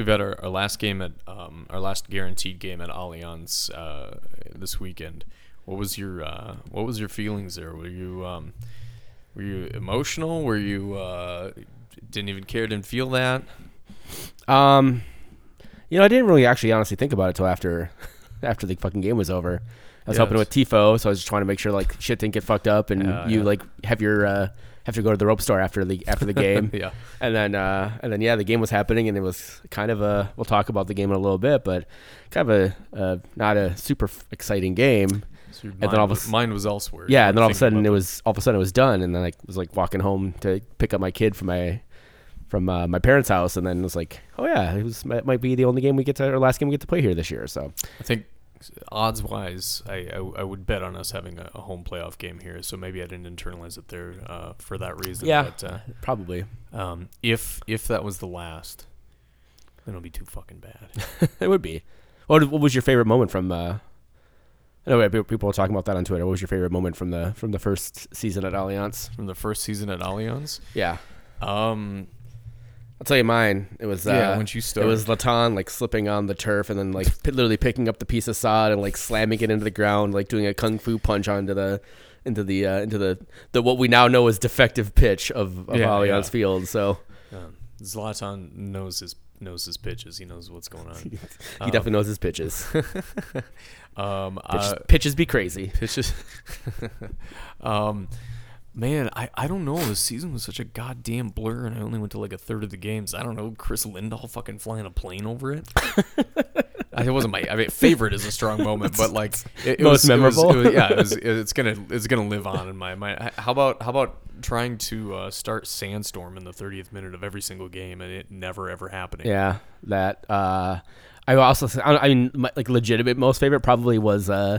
We've got our, our last game at um, our last guaranteed game at Allianz uh, this weekend. What was your uh, what was your feelings there? Were you um, were you emotional? Were you uh, didn't even care? Didn't feel that? Um, you know, I didn't really actually honestly think about it until after after the fucking game was over. I was Yeah, helping with Tifo, so I was just trying to make sure like shit didn't get fucked up, and you yeah. like have your uh, have to go to the rope store after the after the game. Yeah. And then, uh, and then, yeah, the game was happening, and it was kind of a. We'll talk about the game in a little bit, but kind of a, uh, not a super exciting game. So And then all of a was, mine was elsewhere. Yeah, and then all of a sudden it was all of a sudden it was done, and then I was like walking home to pick up my kid from my from uh, my parents' house, and then it was like, oh yeah, it was might might be the only game we get to or last game we get to play here this year. So I think odds wise, I, I, I would bet on us having a, a home playoff game here. So maybe I didn't internalize it there uh, for that reason. Yeah. But uh, probably um, if if that was the last, then it'll be too fucking bad. it would be. What what was your favorite moment from? Uh, I know people were talking about that on Twitter. What was your favorite moment from the from the first season at Allianz? From the first season at Allianz, Yeah, um, I'll tell you mine. It was uh, yeah, when you It was Zlatan like slipping on the turf and then like p- literally picking up the piece of sod and like slamming it into the ground, like doing a kung fu punch onto the into the uh, into the the what we now know as defective pitch of, of Yeah, Allianz yeah. Field. So um, Zlatan knows his knows his pitches. He knows what's going on. he Um, definitely knows his pitches. Um, pitches, uh, pitches be crazy. pitches. um, man, I, I don't know. The season was such a goddamn blur, and I only went to like a third of the games. I don't know. Chris Lindahl fucking flying a plane over it. I- It wasn't my. I mean, favorite is a strong moment, but like it, it Most was, it was- memorable? it was- yeah, it was, it's gonna it's gonna live on in my mind. How about how about trying to uh, start sandstorm in the 30th minute of every single game, and it never ever happening. Yeah, that. Uh, I also, I I mean, my, like legitimate most favorite probably was uh,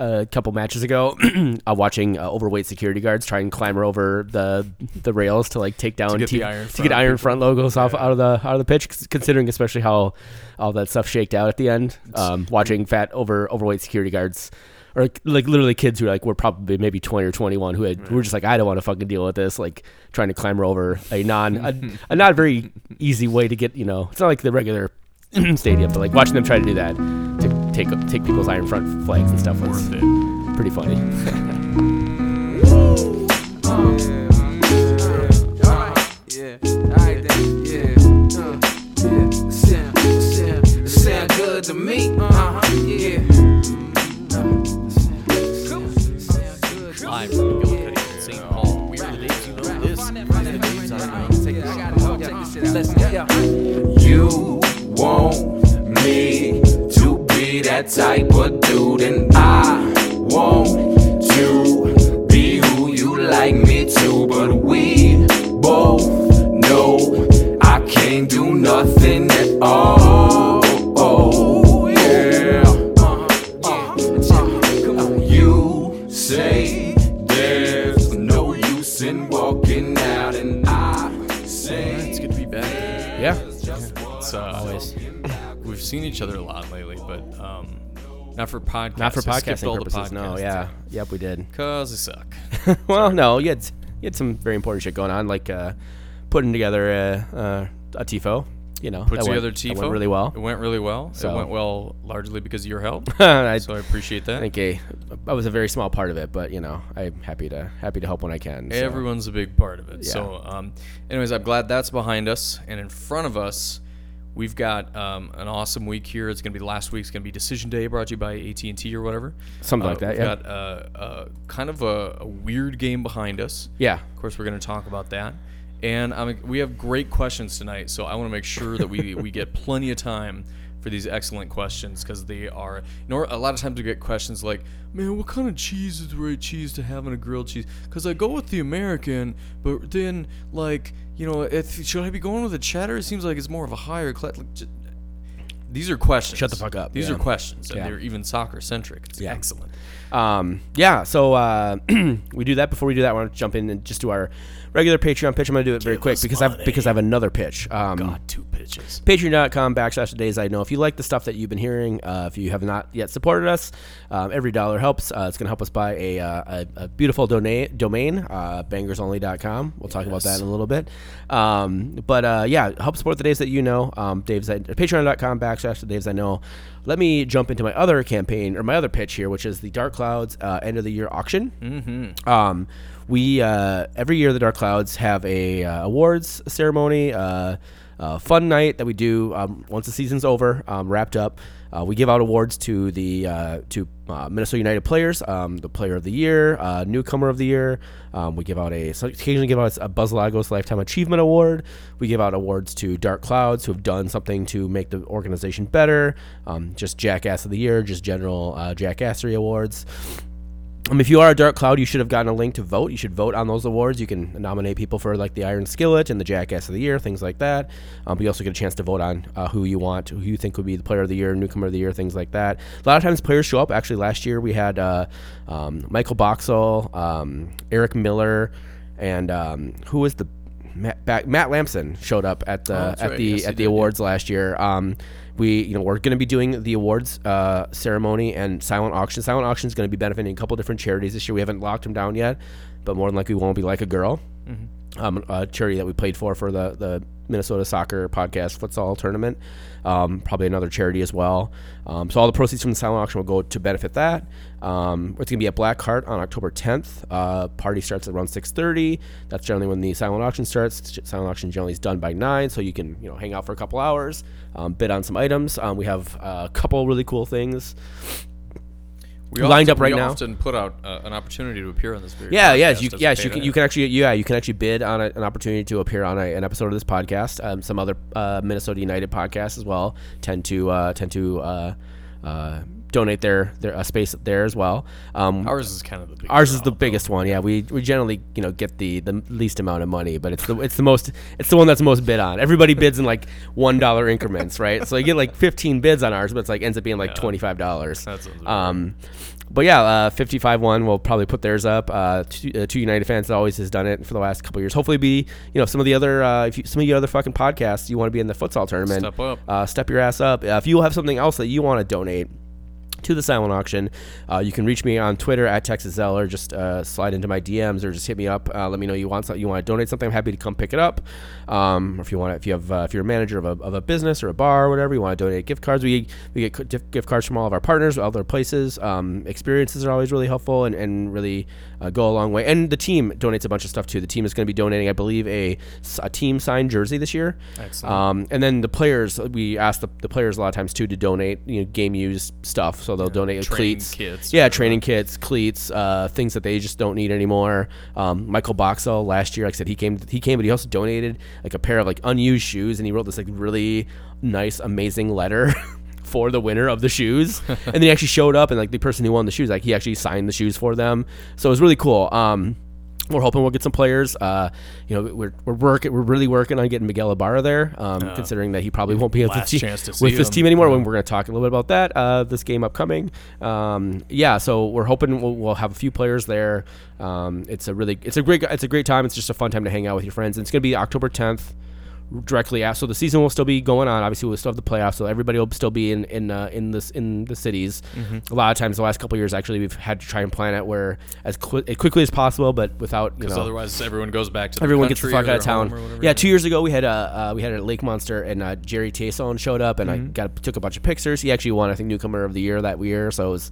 a couple matches ago, uh, watching uh, overweight security guards try and climber over the the rails to like take down get T- the Iron to get iron front logos off Yeah. out of the out of the pitch. Considering especially how all that stuff shaked out at the end, um, watching fat over overweight security guards. Or like, literally kids who like were probably maybe twenty or twenty one who had who were just like I don't want to fucking deal with this like trying to climber over a non a, a not very easy way to get you know it's not like the regular stadium, but like watching them try to do that to take take people's iron front flags and stuff was Worth it. pretty funny. Yeah, alright then, yeah, yeah, sound, sound, sound good to me, uh-huh, yeah. Live from the St. Paul. We are the you know this. These are the Daves I know. Let's go. You want me to be that type of dude, and I want to be who you like me to, but we both know I can't do nothing at all. Seen each other a lot lately, but um, not for podcast. Not for podcasting purposes. No, yeah, yep, we did. Cause they suck. well, no, you had you had some very important shit going on, like uh, putting together a, uh, a tifo. You know, Put together went, TIFO. went really well. It went really well. So- It went well largely because of your help. I so I appreciate that. think a, I was a very small part of it, but you know, I'm happy to happy to help when I can. so. Everyone's a big part of it. Yeah. So, um, anyways, I'm glad that's behind us. And in front of us, we've got um, an awesome week here. It's going to be last week's going to be Decision Day, brought to you by AT&T or whatever. Something Uh, like that, We've yeah. got uh, uh, kind of a, a weird game behind us. Yeah, Of course, we're going to talk about that. And um, we have great questions tonight, so I want to make sure that we, we get plenty of time for these excellent questions because they are. You know, a lot of times we get questions like, "Man, what kind of cheese is the right cheese to have in a grilled cheese?" Because I go with the American, but then like, you know, if should I be going with a cheddar? It seems like it's more of a higher class. Like, j- these are questions. Shut the fuck up, These yeah. are questions, and Yeah. they're even soccer centric. It's Yeah. excellent. Um, yeah, so uh, we do that. Before we do that, I want to jump in and just do our regular Patreon pitch. I'm going to do it very Give quick us because I've because I have another pitch. Um, God, two pitches. Patreon.com backslash the Daves I know. If you like the stuff that you've been hearing, uh, if you have not yet supported us, um, every dollar helps. Uh, it's going to help us buy a, uh, a, a beautiful dona- domain, uh, bangersonly.com. We'll talk about that in a little bit. Um, but uh, yeah, help support the Daves that you know. Um, Dave's at patreon.com backslash the Daves I know. Let me jump into my other campaign or my other pitch here, which is the Dark Clouds uh, end of the year auction. Mm-hmm. We uh, every year the Dark Clouds have a uh, awards ceremony, uh, uh, fun night that we do um, once the season's over, um, wrapped up. Uh, we give out awards to the uh, to Minnesota United players, um, the Player of the Year, Newcomer of the Year. Um, we give out a occasionally give out a Buzz Lagos Lifetime Achievement Award. We give out awards to Dark Clouds who have done something to make the organization better. Um, just Jackass of the Year, just general Jackassery awards. Um, if you are a Dark Cloud, you should have gotten a link to vote. You should vote on those awards. You can nominate people for like the Iron Skillet and the Jackass of the Year, things like that. Um, but you also get a chance to vote on uh, who you want, who you think would be the Player of the Year, Newcomer of the Year, things like that. A lot of times players show up. Actually, last year we had uh, um, Michael Boxall, um, Eric Miller, and um, who was the Matt, Matt Lampson showed up at the Oh, at right. the Yes, at the did, yeah. awards last year. Um, we you know we're going to be doing the awards uh, ceremony and silent auction. Silent auction is going to be benefiting a couple different charities this year. We haven't locked them down yet, but more than likely we won't be like a girl. Um, a charity that we played for for the the Minnesota Soccer Podcast Futsal Tournament. Um, probably another charity as well. Um, so all the proceeds from the silent auction will go to benefit that. Um, it's gonna be at Black Heart on October 10th. Uh, party starts at around 6:30. That's generally when the silent auction starts. Silent auction generally is done by nine, so you can you know hang out for a couple hours, um, bid on some items. Um, we have a couple really cool things. We Lined often, up right we now. often put out uh, an opportunity to appear on this very Yeah, yes, you, yes, you can, you can actually, yeah, you can actually bid on a, an opportunity to appear on a, an episode of this podcast. Um, some other uh, Minnesota United podcasts as well tend to uh, tend to uh, uh, donate their their uh, space there as well. Um, Ours is kind of the biggest Ours is the though. biggest one. Yeah, we, we generally you know get the, the least amount of money, but it's the it's the most it's the one that's most bid on. Everybody bids in like one dollar increments, right? So you get like fifteen bids on ours, but it's like ends up being like twenty five dollars. That Um, but yeah, uh, fifty five one will probably put theirs up. Uh, two, uh, two United fans always has done it for the last couple of years. Hopefully, be you know some of the other uh, if you, some of your other fucking podcasts you want to be in the futsal tournament. Step up. Uh, step your ass up. Uh, if you have something else that you want to donate to the silent auction, uh, you can reach me on Twitter at Texas Zeller. Just uh, slide into my DMs or just hit me up. Uh, let me know you want something, you want to donate something. I'm happy to come pick it up. Um, or if you want, if you have, uh, if you're a manager of a, of a business or a bar or whatever, you want to donate gift cards. We we get gift cards from all of our partners, other places. Um, experiences are always really helpful and, and really uh, go a long way. And the team donates a bunch of stuff too. The team is going to be donating, I believe, a, a team signed jersey this year. Excellent. Um, and then the players, we ask the, the players a lot of times too to donate, you know, game used stuff. So they'll donate cleats, kits, yeah, training kits, cleats, uh, things that they just don't need anymore. Um, Michael Boxall last year, like I said, he came, he came, but he also donated like a pair of like unused shoes, and he wrote this like really nice, amazing letter. For the winner of the shoes, and then he actually showed up, and like the person who won the shoes, like he actually signed the shoes for them. So it was really cool. Um, we're hoping we'll get some players. Uh, you know, we're we're working, we're really working on getting Miguel Ibarra there. Um, considering that he probably won't be with, to see with this team anymore. When we're going to talk a little bit about that, uh, this game upcoming. Um, yeah, so we're hoping we'll, we'll have a few players there. Um, it's a really, it's a great, it's a great time. It's just a fun time to hang out with your friends. And it's going to be October 10th directly after. So the season will still be going on. Obviously, we'll still have the playoffs, so everybody will still be in in uh, in this in the cities. Mm-hmm. A lot of times, the last couple of years, actually, we've had to try and plan it where as, as quickly as possible, but without Because otherwise, everyone goes back to the Everyone gets the fuck out of town. home or whatever. Yeah, two years ago we had a uh, we had a Lake Monster and uh, Jerry Tayson showed up and I Mm-hmm. got took a bunch of pictures. He actually won I think newcomer of the year that year, so it was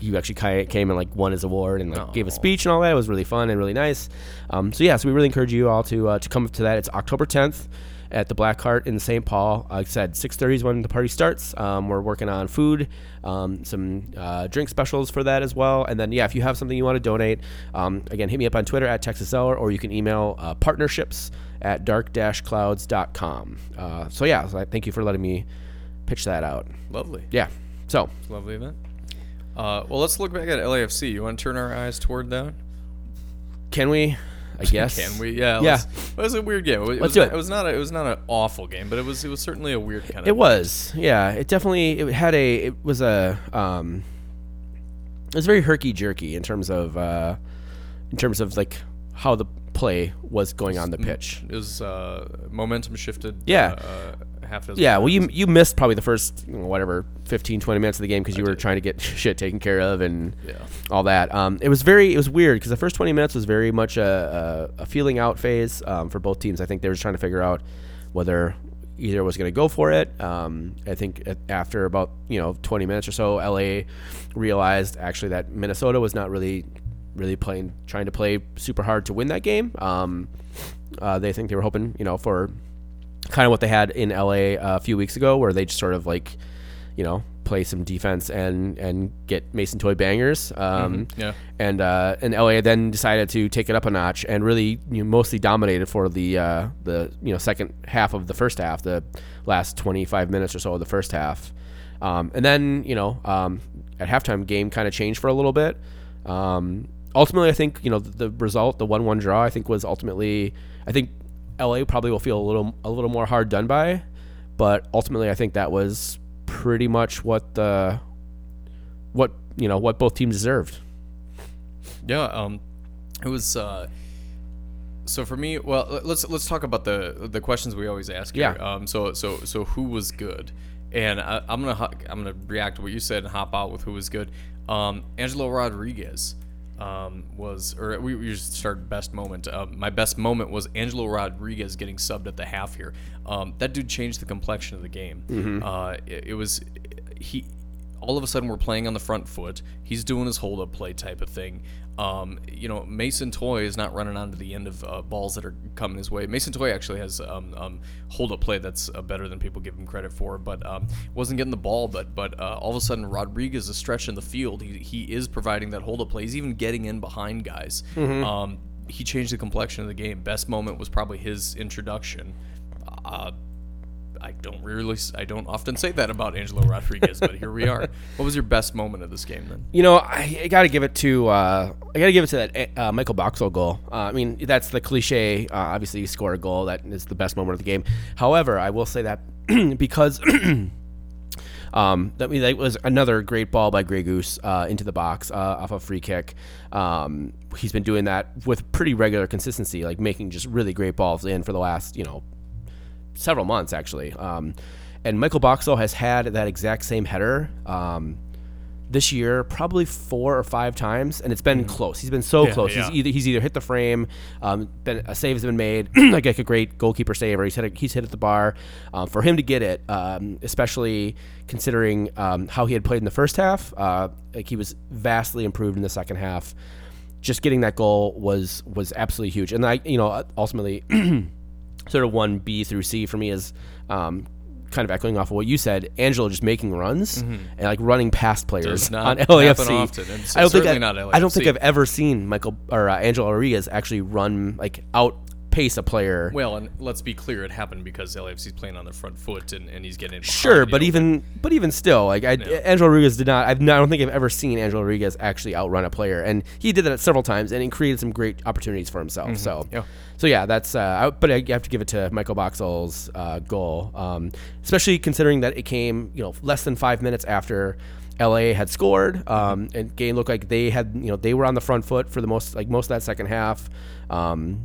you actually came and like won his award and like gave a speech and all that. It was really fun and really nice. Um, so yeah, so we really encourage you all to uh, to come to that. It's October 10th at the Black Heart in St. Paul. Like I said, 6:30 is when the party starts. Um, we're working on food, um, some uh, drink specials for that as well. And then yeah, if you have something you want to donate, um, again, hit me up on Twitter at Texas Zeller, or you can email uh, partnerships at dark-clouds.com. Uh, so yeah, so I thank you for letting me pitch that out. lovely, Yeah. So lovely event. Uh, well, let's look back at LAFC. You want to turn our eyes toward that? can we? I guess. Can we? Yeah. Yeah. It was a weird game. It was, Let's do it. It was not. A, it was not an awful game, but it was. It was certainly a weird kind of. It was, yeah. It definitely it had a it was a um it was very herky jerky in terms of uh in terms of like how the play was going on the pitch. It was uh, momentum shifted. Yeah. Uh, half dozen. Yeah, well you you missed probably the first you know, whatever 15 20 minutes of the game because you were trying to get shit taken care of and Yeah. all that. Um, it was very it was weird because the first 20 minutes was very much a, a, a feeling out phase um, for both teams. I think they were just trying to figure out whether either was going to go for it. Um, I think after about you know 20 minutes or so, LA realized actually that Minnesota was not really really playing trying to play super hard to win that game. Um, uh, they think they were hoping you know for kind of what they had in LA a few weeks ago, where they just sort of like, you know, play some defense and and get Mason Toye bangers. Um, Yeah. And uh, and LA then decided to take it up a notch and really you know, mostly dominated for the uh, the you know second half of the first half, the last 25 minutes or so of the first half. Um, and then you know um, at halftime, game kind of changed for a little bit. Um, ultimately, I think you know the, the result, the one-one draw, I think was ultimately, I think LA probably will feel a little a little more hard done by, but ultimately, I think that was pretty much what the what you know what both teams deserved. Yeah, um, it was. Uh, so for me, well, let's let's talk about the the questions we always ask. Here. Yeah. Um. So so so who was good? And I, I'm gonna I'm gonna react to what you said and hop out with who was good. Um, Angelo Rodriguez. Um, was or we, we just start best moment. Um, my best moment was Angelo Rodriguez getting subbed at the half here. Um, that dude changed the complexion of the game. Uh, it, it was he all of a sudden we're playing on the front foot. He's doing his hold up play type of thing. Um, you know, Mason Toye is not running onto the end of uh, balls that are coming his way. Mason Toye actually has um, um, hold up play that's uh, better than people give him credit for, but um, wasn't getting the ball. But but uh, all of a sudden Rodriguez is stretching the field. He, he is providing that hold up play. He's even getting in behind guys. Um, he changed the complexion of the game. Best moment was probably his introduction. I don't really, I don't often say that about Angelo Rodriguez, but here we are. What was your best moment of this game then? You know, I, I got to give it to uh, I got to give it to that uh, Michael Boxall goal. Uh, I mean, that's the cliche. Uh, obviously, you score a goal that is the best moment of the game. However, I will say that because um, that, that was another great ball by Gregus uh, into the box uh, off a free kick. Um, he's been doing that with pretty regular consistency, like making just really great balls in for the last you know several months actually. Um, and Michael Boxall has had that exact same header um, this year, probably four or five times, and it's been close. He's been so close. yeah. He's either he's either hit the frame, um, been a save has been made, like, like a great goalkeeper save, or he's hit a, he's hit at the bar. Um, for him to get it, um, especially considering um, how he had played in the first half, uh, like he was vastly improved in the second half. Just getting that goal was was absolutely huge, and I you know ultimately sort of one B through C for me is um, kind of echoing off of what you said. Angelo just making runs and like running past players on LAFC. often, I don't think I, I don't think. I've ever seen Michael or uh, Angelo Rodriguez actually run like outpace a player. Well, and let's be clear, it happened because LAFC's playing on the front foot and, and he's getting Sure, but know, even but even still, like I, Angelo Rodriguez did not. Not, I don't think I've ever seen Angelo Rodriguez actually outrun a player, and he did that several times, and he created some great opportunities for himself. So, Mm-hmm. Yeah. so yeah, that's. Uh, I, but I have to give it to Michael Boxall's uh, goal, um, especially considering that it came, you know, less than five minutes after. LA had scored, um, and game looked like they had, you know, they were on the front foot for the most, like most of that second half. Um,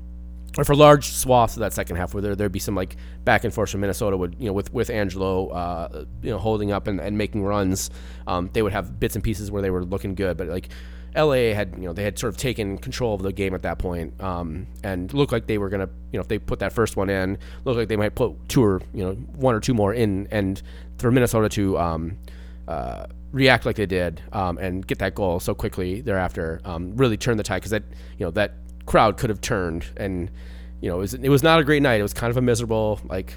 or for large swaths of that second half where there, there'd be some like back and forth from Minnesota would you know with with Angelo uh, you know holding up and, and making runs um, they would have bits and pieces where they were looking good. But like LA had you know they had sort of taken control of the game at that point um, and looked like they were gonna you know if they put that first one in looked like they might put two or you know one or two more in and for Minnesota to um, uh, react like they did um, and get that goal so quickly thereafter um, really turn the tide. Because that you know that crowd could have turned and you know it was, it was not a great night. It was kind of a miserable like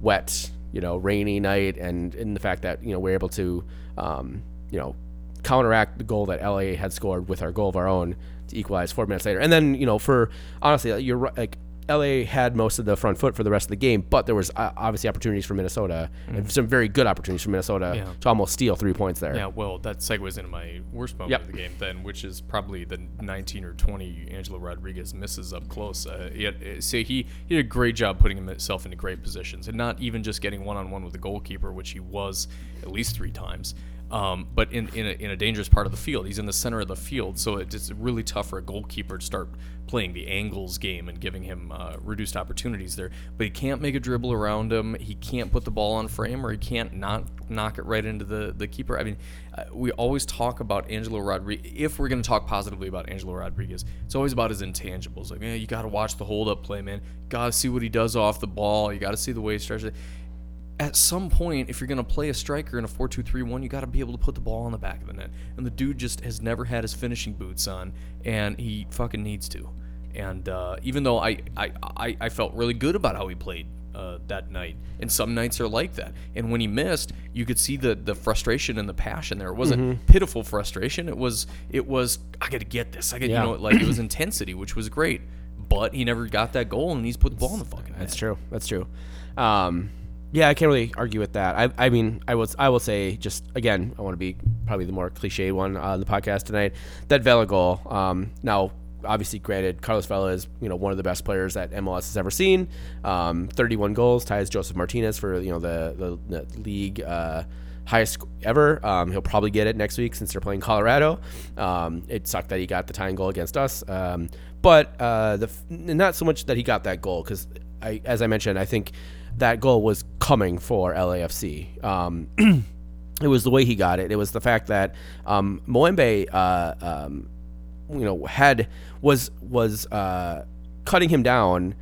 wet you know rainy night and in the fact that you know we're able to um, you know counteract the goal that LA had scored with our goal of our own to equalize four minutes later. And then you know for honestly you're like LA had most of the front foot for the rest of the game, but there was uh, obviously opportunities for Minnesota and some very good opportunities for Minnesota Mm. Yeah. to almost steal three points there. Yeah, well, that segues into my worst moment Yep. of the game then, which is probably the 19 or 20 Angelo Rodriguez misses up close. Uh, he had, uh, he, he did a great job putting himself into great positions, and not even just getting one on one with the goalkeeper, which he was at least three times. Um, but in in a, in a dangerous part of the field, he's in the center of the field, so it's really tough for a goalkeeper to start playing the angles game and giving him uh, reduced opportunities there. But he can't make a dribble around him. He can't put the ball on frame, or he can't not knock it right into the the keeper. I mean, uh, we always talk about Angelo Rodriguez. If we're going to talk positively about Angelo Rodriguez, it's always about his intangibles. Like, man, you got to watch the hold up play, man. Got to see what he does off the ball. You got to see the way he stretches it at some point, if you're going to play a striker in a 4 2 3 1, you got to be able to put the ball on the back of the net. And the dude just has never had his finishing boots on, and he fucking needs to. And uh, even though I, I, I, I felt really good about how he played uh, that night, and some nights are like that. And when he missed, you could see the, the frustration and the passion there. It wasn't pitiful frustration. It was it was I got to get this. I got Yeah. you know like it was intensity, which was great. But he never got that goal, and he's put the ball in the fucking net. That's true. That's true. Um, yeah, I can't really argue with that. I, I mean, I was, I will say, just again, I want to be probably the more cliche one on the podcast tonight. That Vela goal. Um, now, obviously, granted, Carlos Vela is you know one of the best players that MLS has ever seen. Um, 31 goals ties Josef Martinez for you know the the, the league. Uh, highest ever. Um, he'll probably get it next week since they're playing Colorado. Um, it sucked that he got the tying goal against us, um, but uh, the not so much that he got that goal because, I, as I mentioned, I think that goal was coming for LAFC. Um, it was the way he got it. It was the fact that um, Moembe, uh, um, you know, had was was uh, cutting him down.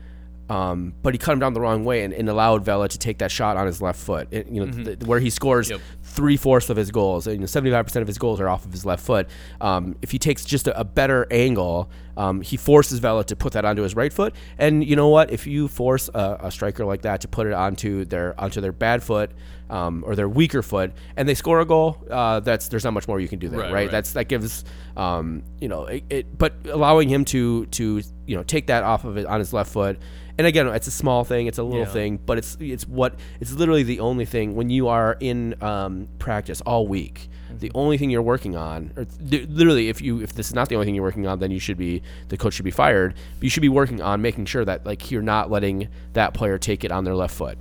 Um, but he cut him down the wrong way and, and allowed Vela to take that shot on his left foot. It- you know, th- where he scores Yep. three fourths of his goals. You know, seventy-five percent of his goals are off of his left foot. Um, if he takes just a, a better angle, um, he forces Vela to put that onto his right foot. And you know what? If you force a, a striker like that to put it onto their onto their bad foot um, or their weaker foot, and they score a goal, uh, that's there's not much more you can do there, Right, right? right. That's that gives um, you know it, it. But allowing him to to you know take that off of it on his left foot. And again, it's a small thing, it's a little Yeah. thing, but it's it's what it's literally the only thing when you are in um, practice all week. The only thing you're working on, or th- literally, if you if this is not the only thing you're working on, then you should be the coach should be fired. You should be working on making sure that like you're not letting that player take it on their left foot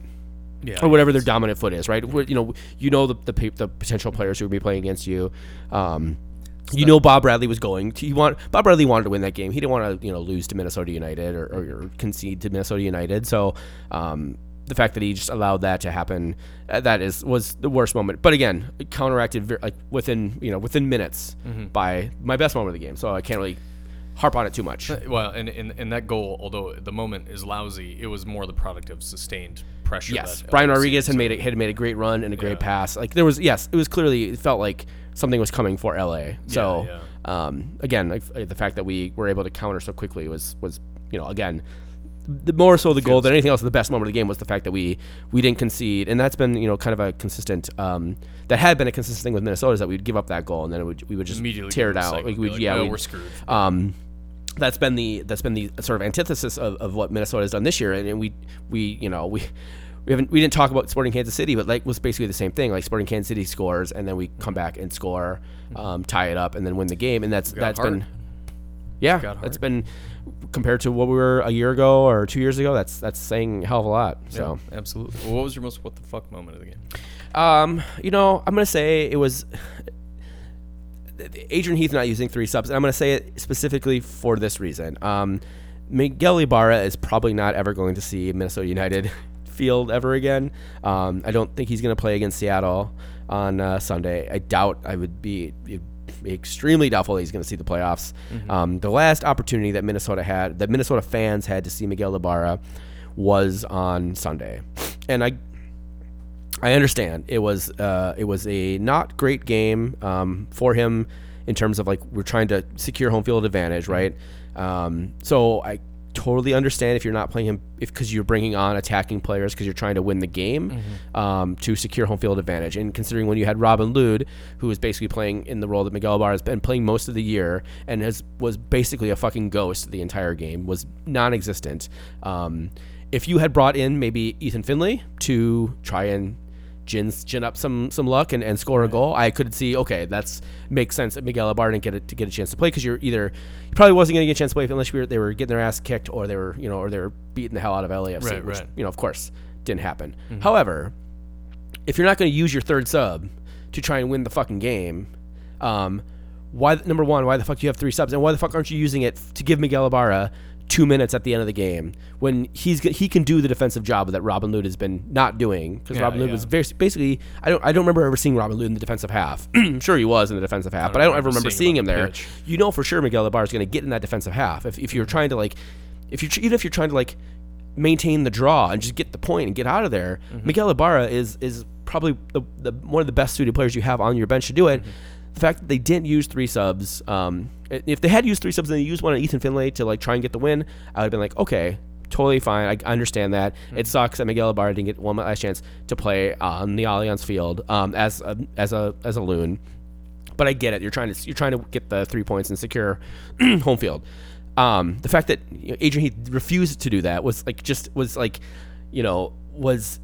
Yeah, or whatever their dominant foot is, right? Where, you know, you know the the, the potential players who would be playing against you. Um, you know, Bob Bradley was going to. He want Bob Bradley wanted to win that game. He didn't want to, you know, lose to Minnesota United or, or, or concede to Minnesota United. So, um, the fact that he just allowed that to happen, uh, that is was the worst moment. But again, counteracted ver- like within you know within minutes by my best moment of the game. So I can't really harp on it too much. Well, and, and and that goal, although the moment is lousy, it was more the product of sustained pressure. Yes, that Brian Rodriguez had made it had made a great run and a great Yeah. pass. Like there was, yes, it was clearly it felt like something was coming for LA. So yeah. Um, again, like, uh, the fact that we were able to counter so quickly was was you know again. The more so the goal than anything else, the best moment of the game was the fact that we we didn't concede, and that's been you know kind of a consistent um, that had been a consistent thing with Minnesota is that we'd give up that goal and then it would, we would just Immediately tear it give it a out. Like, we'd- like, yeah, "Oh, we're screwed." um, that's been the that's been the sort of antithesis of, of what Minnesota has done this year, and, and we we you know we. We haven't. We didn't talk about Sporting Kansas City, but like was basically the same thing. Like Sporting Kansas City scores, and then we come back and score, um, tie it up, and then win the game. And that's that's hard. been, yeah, hard. been compared to what we were a year ago or two years ago. That's that's saying a hell of a lot. So, Yeah, absolutely. Well, what was your most what the fuck moment of the game? um, you know, I'm gonna say it was Adrian Heath not using three subs, and I'm gonna say it specifically for this reason. Um, Miguel Ibarra is probably not ever going to see Minnesota United field ever again. Um, I don't think he's gonna play against Seattle on uh, Sunday. I doubt I would be. Extremely doubtful he's going to see the playoffs. Um, the last opportunity that Minnesota had, that Minnesota fans had to see Miguel Ibarra, was on Sunday, and I I understand it was uh, it was a not great game um, for him in terms of like we're trying to secure home field advantage, right? Um, so I totally understand if you're not playing him if because you're bringing on attacking players because you're trying to win the game Mm-hmm. um, to secure home field advantage. And considering when you had Robin Lod, who was basically playing in the role that Miguel Ibarra has been playing most of the year and has was basically a fucking ghost the entire game, was non-existent. Um, if you had brought in maybe Ethan Finlay to try and gin, gin up some some luck and, and score a goal, I could see okay, that's makes sense that Miguel Ibarra didn't get it to get a chance to play because you're either you probably wasn't going to get a chance to play unless you were, they were getting their ass kicked or they were you know or they were beating the hell out of LAFC, Right, which right. you know of course didn't happen. However, if you're not going to use your third sub to try and win the fucking game, um, why number one, why the fuck do you have three subs, and why the fuck aren't you using it to give Miguel Ibarra two minutes at the end of the game when he's he can do the defensive job that Robin Lod has been not doing because Yeah, Robin Lod yeah. was very, basically I don't I don't remember ever seeing Robin Lod in the defensive half. I'm sure he was in the defensive half, but I don't ever remember seeing him the there. pitch. You know for sure Miguel Ibarra is going to get in that defensive half if if you're trying to like if you're even if you're trying to like maintain the draw and just get the point and get out of there. Mm-hmm. Miguel Ibarra is is probably the, the one of the best suited players you have on your bench to do it. Mm-hmm. The fact that they didn't use three subs, um, i- if they had used three subs and they used one on Ethan Finlay to like try and get the win, I would have been like, okay, totally fine. I, understand that. Mm-hmm. It sucks that Miguel Ibarra didn't get one last chance to play on the Allianz Field um, as a, as a as a loon but I get it. You're trying to you're trying to get the three points and secure home field. Um, the fact that you know, Adrian Heath refused to do that was like just was like, you know, was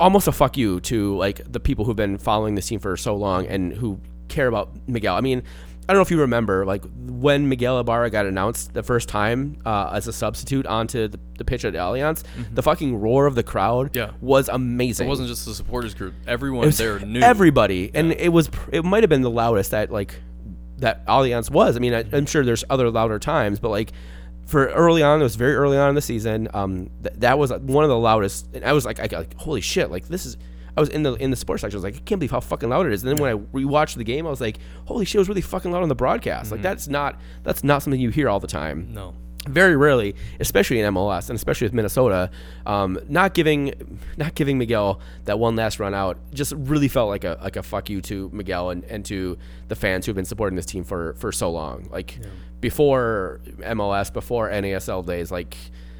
almost a fuck you to like the people who've been following this team for so long and who care about Miguel. I mean, I don't know if you remember like when Miguel Ibarra got announced the first time uh, as a substitute onto the, the pitch at Allianz, the fucking roar of the crowd Mm-hmm. Yeah. was amazing It wasn't just the supporters group. Everyone there knew. everybody, and it was pr- it might have been the loudest that like that Allianz was. I mean, I, I'm sure there's other louder times, but like for early on, it was very early on in the season. Um, th- that was one of the loudest, and I was like, I got like, holy shit, like this is. I was in the in the sports section. I was like, I can't believe how fucking loud it is. And then when I rewatched the game, I was like, holy shit, it was really fucking loud on the broadcast. Like that's not that's not something you hear all the time no. very rarely, especially in MLS and especially with Minnesota, um, not giving not giving Miguel that one last run out just really felt like a like a fuck you to Miguel and, and to the fans who've been supporting this team for for so long. Like before MLS, before NASL days, like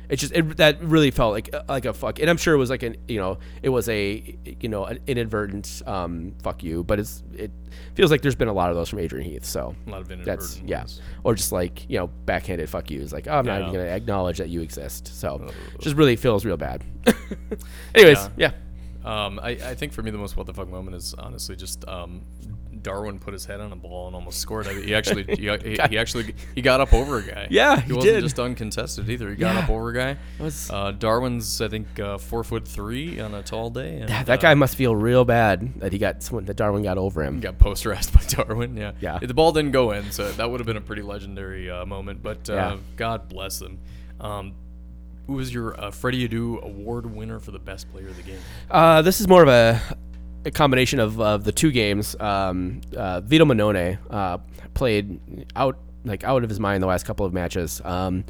it just it, that really felt like like a fuck. And I'm sure it was like an you know it was a you know an inadvertent um, fuck you, but it's it feels like there's been a lot of those from Adrian Heath. So A lot of that's inadvertent yeah, ones. or just like you know backhanded fuck yous, like oh, I'm not Yeah. even gonna acknowledge that you exist. So just really feels real bad. Anyways, yeah. Um, I, I think for me the most what the fuck moment is honestly just um, Darwin put his head on a ball and almost scored. I mean, he actually he, he, he actually he got up over a guy. Yeah, he, he wasn't did. just uncontested either. He got Yeah. up over a guy. was- Uh, Darwin's I think uh, four foot three on a tall day. And, That, that uh, guy must feel real bad that he got someone that Darwin got over him. got posterized by Darwin. Yeah, Yeah. The ball didn't go in, so that would have been a pretty legendary uh, moment. But uh, Yeah. God bless them. Um, who was your uh, Freddie Adu Award winner for the best player of the game? Uh, this is more of a, a combination of, of the two games. Um, uh, Vito Mannone uh, played out like out of his mind the last couple of matches. Um,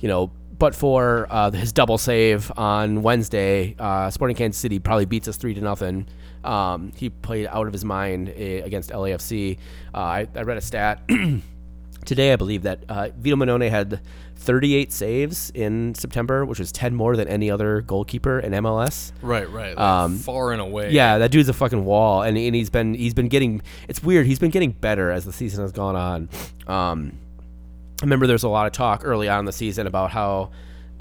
you know, but for uh, his double save on Wednesday, uh, Sporting Kansas City probably beats us three to nothing. Um, he played out of his mind eh, against LAFC. Uh, I, I read a stat today, I believe that uh, Vito Mannone had 38 saves in September, which was 10 more than any other goalkeeper in MLS. Right, right. Like Um, far and away. Yeah, that dude's a fucking wall, and, and he's been he's been getting. It's weird. He's been getting better as the season has gone on. Um, I remember there was a lot of talk early on in the season about how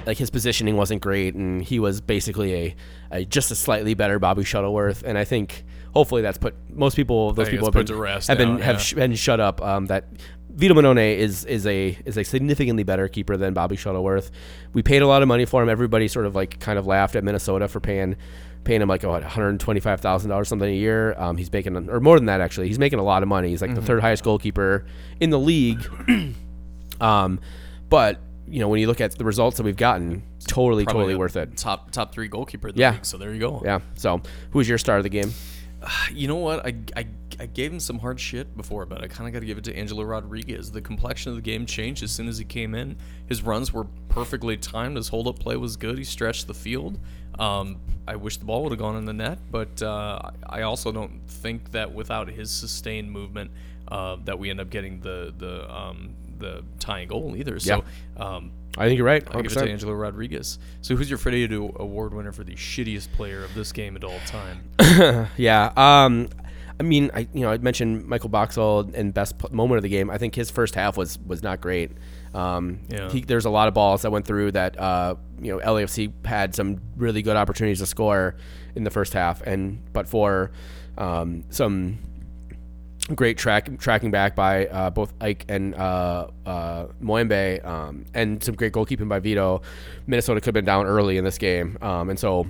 like his positioning wasn't great, and he was basically a, a just a slightly better Bobby Shuttleworth. And I think hopefully that's put most people those people have been, to rest have been now, have sh- been shut up. Um, that Vito Mannone is is a is a significantly better keeper than Bobby Shuttleworth. We paid a lot of money for him. Everybody sort of like kind of laughed at Minnesota for paying paying him like what one hundred twenty five thousand dollars something a year. Um, he's making or more than that actually. He's making a lot of money. He's like Mm-hmm. the third highest goalkeeper in the league. um, but you know when you look at the results that we've gotten, totally Probably totally worth it. Top top three goalkeeper Yeah. league. So there you go. Yeah. So who's your star of the game? You know what? I, I, I gave him some hard shit before, but I kind of got to give it to Angelo Rodriguez. The complexion of the game changed as soon as he came in. His runs were perfectly timed. His hold up play was good. He stretched the field. Um, I wish the ball would have gone in the net, but uh, I also don't think that without his sustained movement, uh, that we end up getting the the um, the tying goal either. So um, I think you're right. I give it to 100%. Angelo Rodriguez. So who's your Adu award winner for the shittiest player of this game at all time? Yeah. Um, I mean, I you know I mentioned Michael Boxall and best pl- moment of the game. I think his first half was was not great. Um, Yeah. he, there's a lot of balls that went through that. Uh, you know, LAFC had some really good opportunities to score in the first half, and but for um, some great track tracking back by uh, both Ike and uh, uh, Moembe, um, and some great goalkeeping by Vito. Minnesota could have been down early in this game, um, and so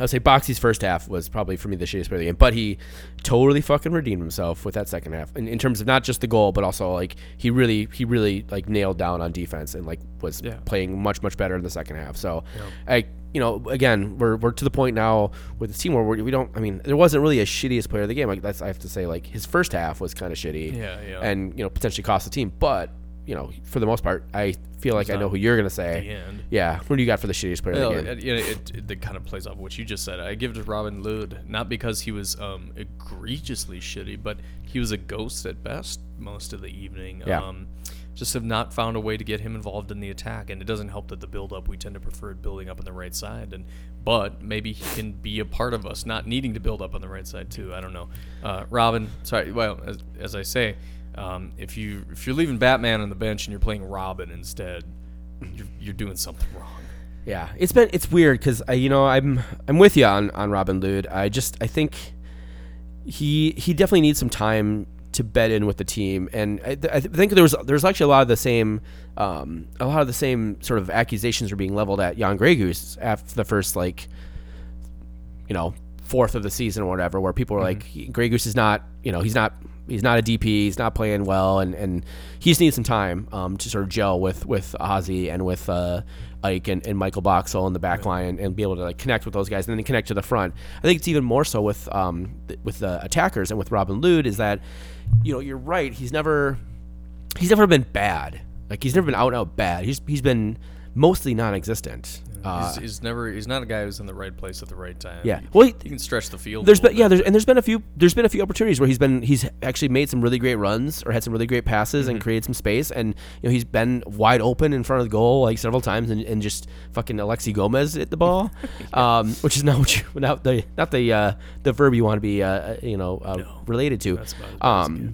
I would say Boxy's first half was probably for me the shittiest part of the game, but he totally fucking redeemed himself with that second half, in, in terms of not just the goal, but also like he really he really like nailed down on defense and like was Yeah. playing much much better in the second half. So, I you know again we're we're to the point now with this team where we don't I mean there wasn't really a shittiest player of the game. Like that's I have to say like his first half was kind of shitty, Yeah, yeah. and you know potentially cost the team, but you know for the most part I feel like I know who you're gonna say. the end. Yeah, what do you got for the shittiest player of the game? it, it, it, it kind of plays off what you just said. I give it to Robin Lod, not because he was um, egregiously shitty, but he was a ghost at best most of the evening. Yeah. Um, just have not found a way to get him involved in the attack, and it doesn't help that the build-up we tend to prefer building up on the right side. And but maybe he can be a part of us not needing to build up on the right side too. I don't know. Uh, Robin, sorry. Well, as, as I say, um, if you if you're leaving Batman on the bench and you're playing Robin instead, you're, you're doing something wrong. Yeah, it's been it's weird because you know I'm I'm with you on on Robin Lod. I just I think he he definitely needs some time to bed in with the team, and I, th- I th- think there was there's actually a lot of the same um, a lot of the same sort of accusations are being leveled at Jan Gregus after the first like you know fourth of the season or whatever, where people were like Grey Goose is not you know he's not he's not a DP, he's not playing well, and and he just needs some time um, to sort of gel with with Ozzy and with uh, Ike and, and Michael Boxall in the back line and, and be able to like connect with those guys and then connect to the front. I think it's even more so with um th- with the attackers and with Robin Lod is that you know you're right he's never he's never been bad. Like he's never been out and out bad. He's he's been mostly non-existent. Uh, he's, he's never he's not a guy who's in the right place at the right time. Yeah. He, Well, he- he can stretch the field. a There's little been yeah, bit, there's and there's been a few there's been a few opportunities where he's been he's actually made some really great runs or had some really great passes Mm-hmm. and created some space and you know he's been wide open in front of the goal like several times and, and just fucking Alexi Gomez at the ball, um, which is not what you not the not the uh, the verb you want to be uh, you know uh, related to. That's about as bad as it Um,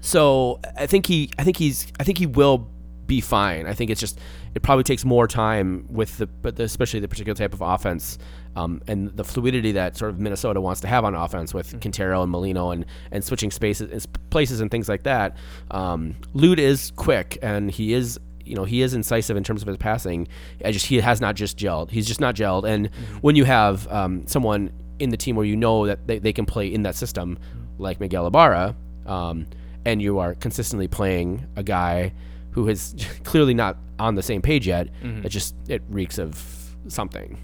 so I think he, I think he's, I think he will be fine. I think it's just it probably takes more time with the, but the, especially the particular type of offense um, and the fluidity that sort of Minnesota wants to have on offense with Quintero and Molino and and switching spaces, and places and things like that. Um, Lod is quick and he is. You know he is incisive in terms of his passing. I just he has not just gelled. He's just not gelled. And when you have um, someone in the team where you know that they, they can play in that system, like Miguel Ibarra, um, and you are consistently playing a guy who is clearly not on the same page yet, it just it reeks of something.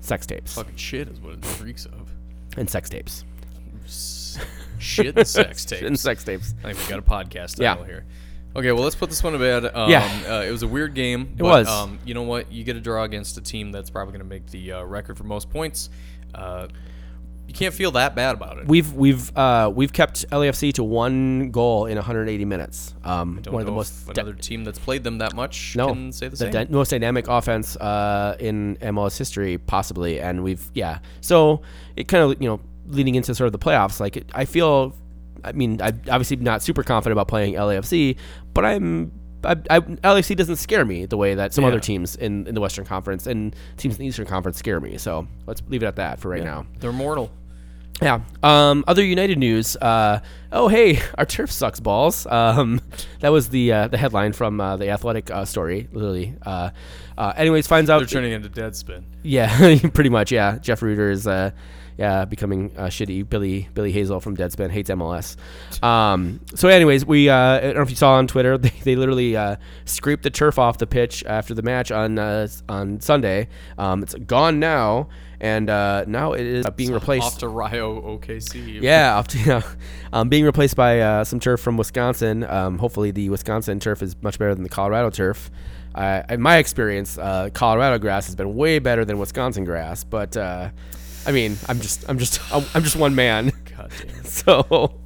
Sex tapes Fucking shit is what it reeks of. and sex tapes Shit and sex tapes. and sex tapes. I think we got a podcast Yeah. title here. Okay, well, let's put this one to bed. Um, Yeah. uh, it was a weird game. It was. Um, you know what? You get a draw against a team that's probably going to make the uh, record for most points. Uh, you can't feel that bad about it. We've we've uh, we've kept LAFC to one goal in 180 minutes. Um, Don't one of the most another team that's played them that much no, can say the, same. dy- most dynamic offense uh, in MLS history, possibly. And we've yeah. So it kind of you know leading into sort of the playoffs. Like it, I feel, I mean, I'm obviously not super confident about playing LAFC, but I'm. I, I, LAFC doesn't scare me the way that some Yeah. other teams in, in the Western Conference and teams in the Eastern Conference scare me. So let's leave it at that for right now. They're mortal. Yeah. Um, other United news. Uh, oh, hey, our turf sucks balls. Um, that was the uh, the headline from uh, the Athletic uh, story. Literally. Uh, uh, anyways, finds out. They're turning into Deadspin. Yeah, pretty much. Yeah, Jeff Rueter is. Uh, yeah, becoming uh, shitty. Billy Billy Haisley from Deadspin hates MLS. Um, so, anyways, we uh, I don't know if you saw on Twitter, they, they literally uh, scraped the turf off the pitch after the match on uh, on Sunday. Um, it's gone now, and uh, now it is being replaced. Off to Rio OKC. Yeah, off to, you know, um, being replaced by uh, some turf from Wisconsin. Um, hopefully, the Wisconsin turf is much better than the Colorado turf. Uh, in my experience, uh, Colorado grass has been way better than Wisconsin grass. But uh, I mean, I'm just, I'm just, I'm just one man. God damn. So,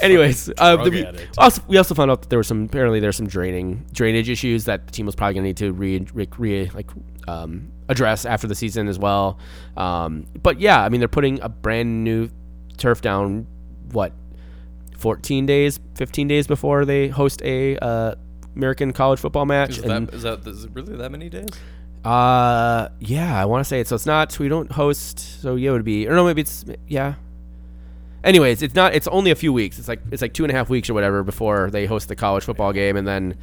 Anyways, uh, we, also we also found out that there was some apparently there's some draining drainage issues that the team was probably going to need to re, re, re like um, address after the season as well. Um, but yeah, I mean they're putting a brand new turf down. What, 14 days, 15 days before they host a uh, American college football match. Is and- that, is that is it really that many days? Uh, yeah, I want to say it. So it's not. We don't host. So yeah, it would be. Or no, maybe it's yeah. Anyways, it's not. It's only a few weeks. It's like it's like two and a half weeks or whatever before they host the college football game, and then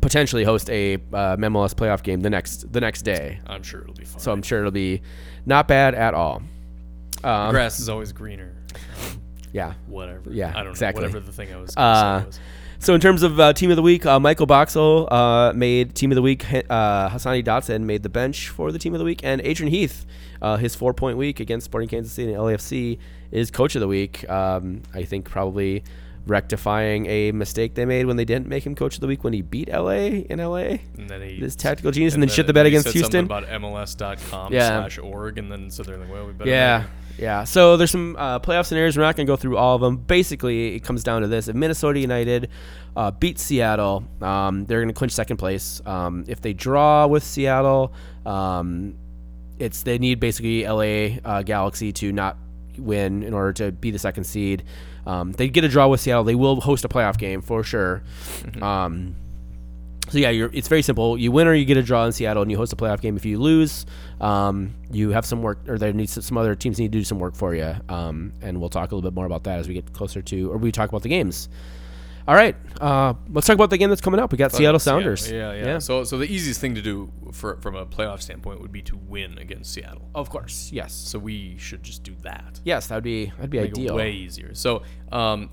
potentially host a uh, MLS playoff game the next the next day. I'm sure it'll be fine. So I'm sure it'll be not bad at all. Um, grass is always greener. yeah. Whatever. Yeah, I don't exactly. know. Whatever the thing I was. Uh, was. So in terms of uh, team of the week, uh, Michael Boxall uh, made team of the week. Uh, Hassani Dotson made the bench for the team of the week, and Adrian Heath, uh, his four point week against Sporting Kansas City and LAFC, is coach of the week. Um, I think probably rectifying a mistake they made when they didn't make him coach of the week when he beat LA in LA. And then he This tactical genius, and then shit the bed against Houston. About MLS.com Yeah. slash org, and then so they're like, well, we better. Yeah, make. Yeah. So there's some uh, playoff scenarios. We're not going to go through all of them. Basically, it comes down to this: if Minnesota United uh, beat Seattle, um, they're going to clinch second place. Um, if they draw with Seattle, um, it's they need basically LA uh, Galaxy to not win in order to be the second seed. Um, they get a draw with Seattle. They will host a playoff game for sure. Um, so yeah, you're, it's very simple. You win or you get a draw in Seattle, and you host a playoff game. If you lose, um, you have some work, or there needs some other teams need to do some work for you. Um, and we'll talk a little bit more about that as we get closer to, or we talk about the games. All right, uh, let's talk about the game that's coming up. We got Seattle Sounders. Yeah, yeah, So, so the easiest thing to do for from a playoff standpoint would be to win against Seattle. of course, yes, So we should just do that. yes, that would be that'd be Make it ideal. way easier. So, um,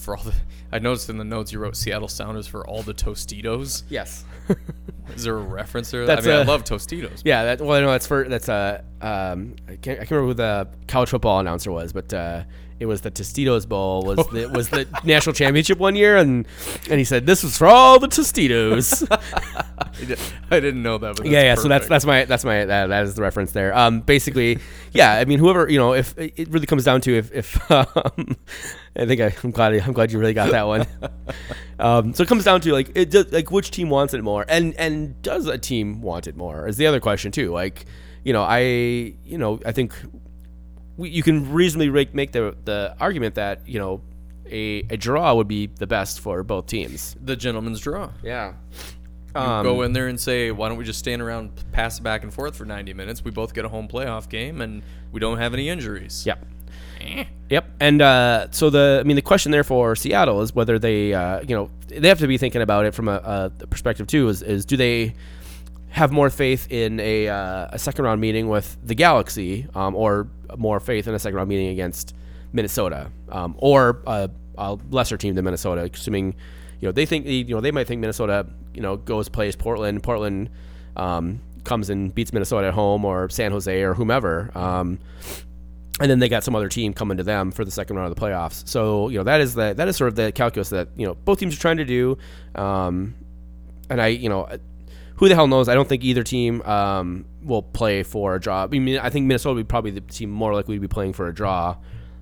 for all the, I noticed in the notes you wrote Seattle Sounders for all the Tostitos. Yes. Is there a reference there? That's I mean, I a- love Tostitos. Yeah, that well, no, that's for that's a um, I can't I can't remember who the college football announcer was, but uh, it was the Tostitos Bowl was the was the national championship one year, and and he said this was for all the Tostitos. I didn't know that. But yeah, yeah. So that's that's my that's my that, that is the reference there. Um, basically, yeah. I mean, whoever you know, if it really comes down to if if um, I think I, I'm glad I'm glad you really got that one. um, so it comes down to like it does, like which team wants it more, and and does a team want it more? Is the other question too. Like, you know, I you know I think we, you can reasonably make, make the the argument that you know a a draw would be the best for both teams. the gentleman's draw. Yeah. Um, go in there and say, why don't we just stand around, pass it back and forth for 90 minutes? We both get a home playoff game, and we don't have any injuries. Yep. Yep. And uh, so the, I mean, the question there for Seattle is whether they, uh, you know, they have to be thinking about it from a, a perspective too. Is, is do they have more faith in a, uh, a second round meeting with the Galaxy, um, or more faith in a second round meeting against Minnesota, um, or a, a lesser team than Minnesota, assuming, you know, they think, you know, they might think Minnesota, you know, goes plays Portland, Portland. Um, comes and beats Minnesota at home or San Jose or whomever. Um, and then they got some other team coming to them for the second round of the playoffs. So you know that is the that is sort of the calculus that you know both teams are trying to do. Um, and I you know who the hell knows? I don't think either team um, will play for a draw. I mean, I think Minnesota would be probably the team more likely to be playing for a draw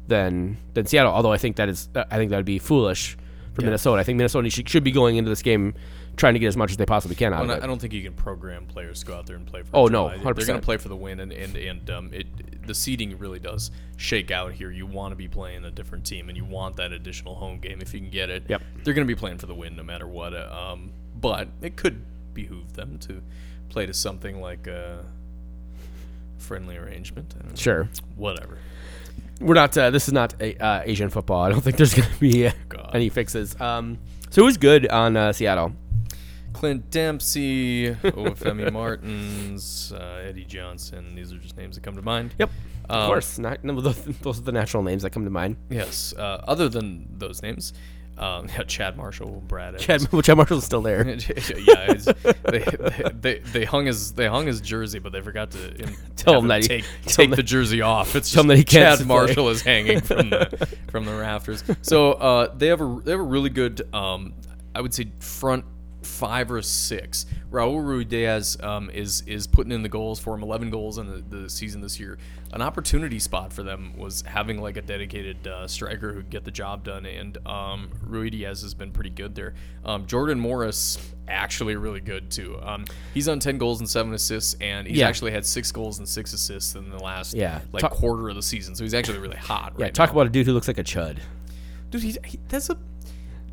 than than Seattle. Although I think that is I think that would be foolish for Minnesota. I think Minnesota should, should be going into this game trying to get as much as they possibly can out Well, of it. I don't think you can program players to go out there and play for. Oh, a no, draw. They're going to play for the win, and and and um, it the seeding really does shake out here. You want to be playing a different team, and you want that additional home game if you can get it. Yep. They're going to be playing for the win no matter what. uh, Um, but it could behoove them to play to something like a friendly arrangement. I don't know. Sure. Whatever. we're not. Uh, this is not a, uh, Asian football. I don't think there's going to be uh, God. any fixes. Um, so who's good on uh, Seattle? Clint Dempsey, Obafemi Martins, uh, Eddie Johnson. These are just names that come to mind. Yep, of Um, course. Not, no, those, those are the natural names that come to mind. Yes. Uh, other than those names, um, yeah, Chad Marshall, Brad. Evans. Chad, well, Chad Marshall's still there. yeah, they, they, they hung his they hung his jersey, but they forgot to Tell him that he- take tell take the that- jersey off. It's just that he can't Chad play. Marshall is hanging from the from the rafters. So uh, they have a they have a really good um, I would say front five or six. Raul Ruiz um, is is putting in the goals for him, 11 goals in the, the season this year. An opportunity spot for them was having like a dedicated uh, striker who could get the job done, and um, Ruidiaz has been pretty good there. Um, Jordan Morris actually really good too. Um, he's on 10 goals and seven assists, and he's Yeah. actually had six goals and six assists in the last Yeah. like Talk- quarter of the season. So he's actually really hot. Yeah, right talk now. about a dude who looks like a chud. dude. He's, he, that's a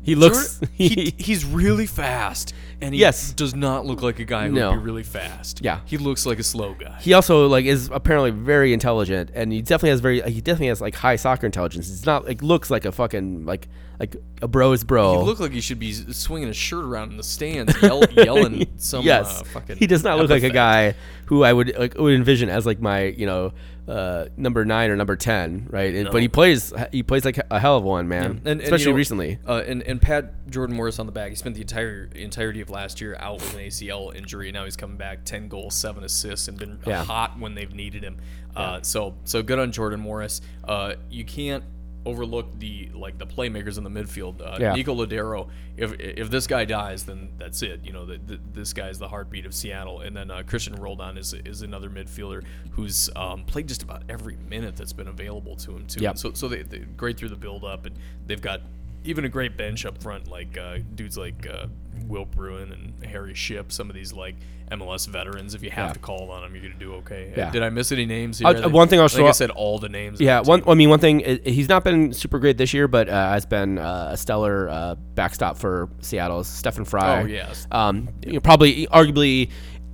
He looks. Jordan- he, he's really fast, and he Yes. does not look like a guy who No. would be really fast. Yeah. he looks like a slow guy. he also like is apparently very intelligent, and he definitely has very. He definitely has like high soccer intelligence. It's not like looks like a fucking like like a bro's bro. He look like he should be swinging his shirt around in the stands, yell, yelling some. yes, uh, fucking he does not look like a guy who I would like would envision as like my you know uh, number nine or number ten, right? And, But he plays he plays like a hell of one, man. And, and, Especially you know, recently. Uh, and, and Pat Jordan Morris on the back. He spent the entire entirety of last year out with an ACL injury. And now he's coming back, ten goals, seven assists, and been Yeah. hot when they've needed him. Uh, so so good on Jordan Morris. Uh, you can't overlook the like the playmakers in the midfield. Uh, Yeah. Nico Lodeiro. If if this guy dies, then that's it. You know, the, the, this guy's the heartbeat of Seattle. And then uh, Cristian Roldan is is another midfielder who's um, played just about every minute that's been available to him too. Yep. And so so they, they great through the build up, and they've got even a great bench up front, like uh, dudes like uh, Will Bruin and Harry Shipp. Some of these like MLS veterans. If you have Yeah. to call on them, you're gonna do okay. Yeah. Did I miss any names? Here? Uh, I think- one thing I'll I think I said all the names. Yeah, the one. I mean, one thing he's not been super great this year, but uh, has been uh, a stellar uh, backstop for Seattle's Stefan Frei. Oh, yes. Um, you know, probably, arguably,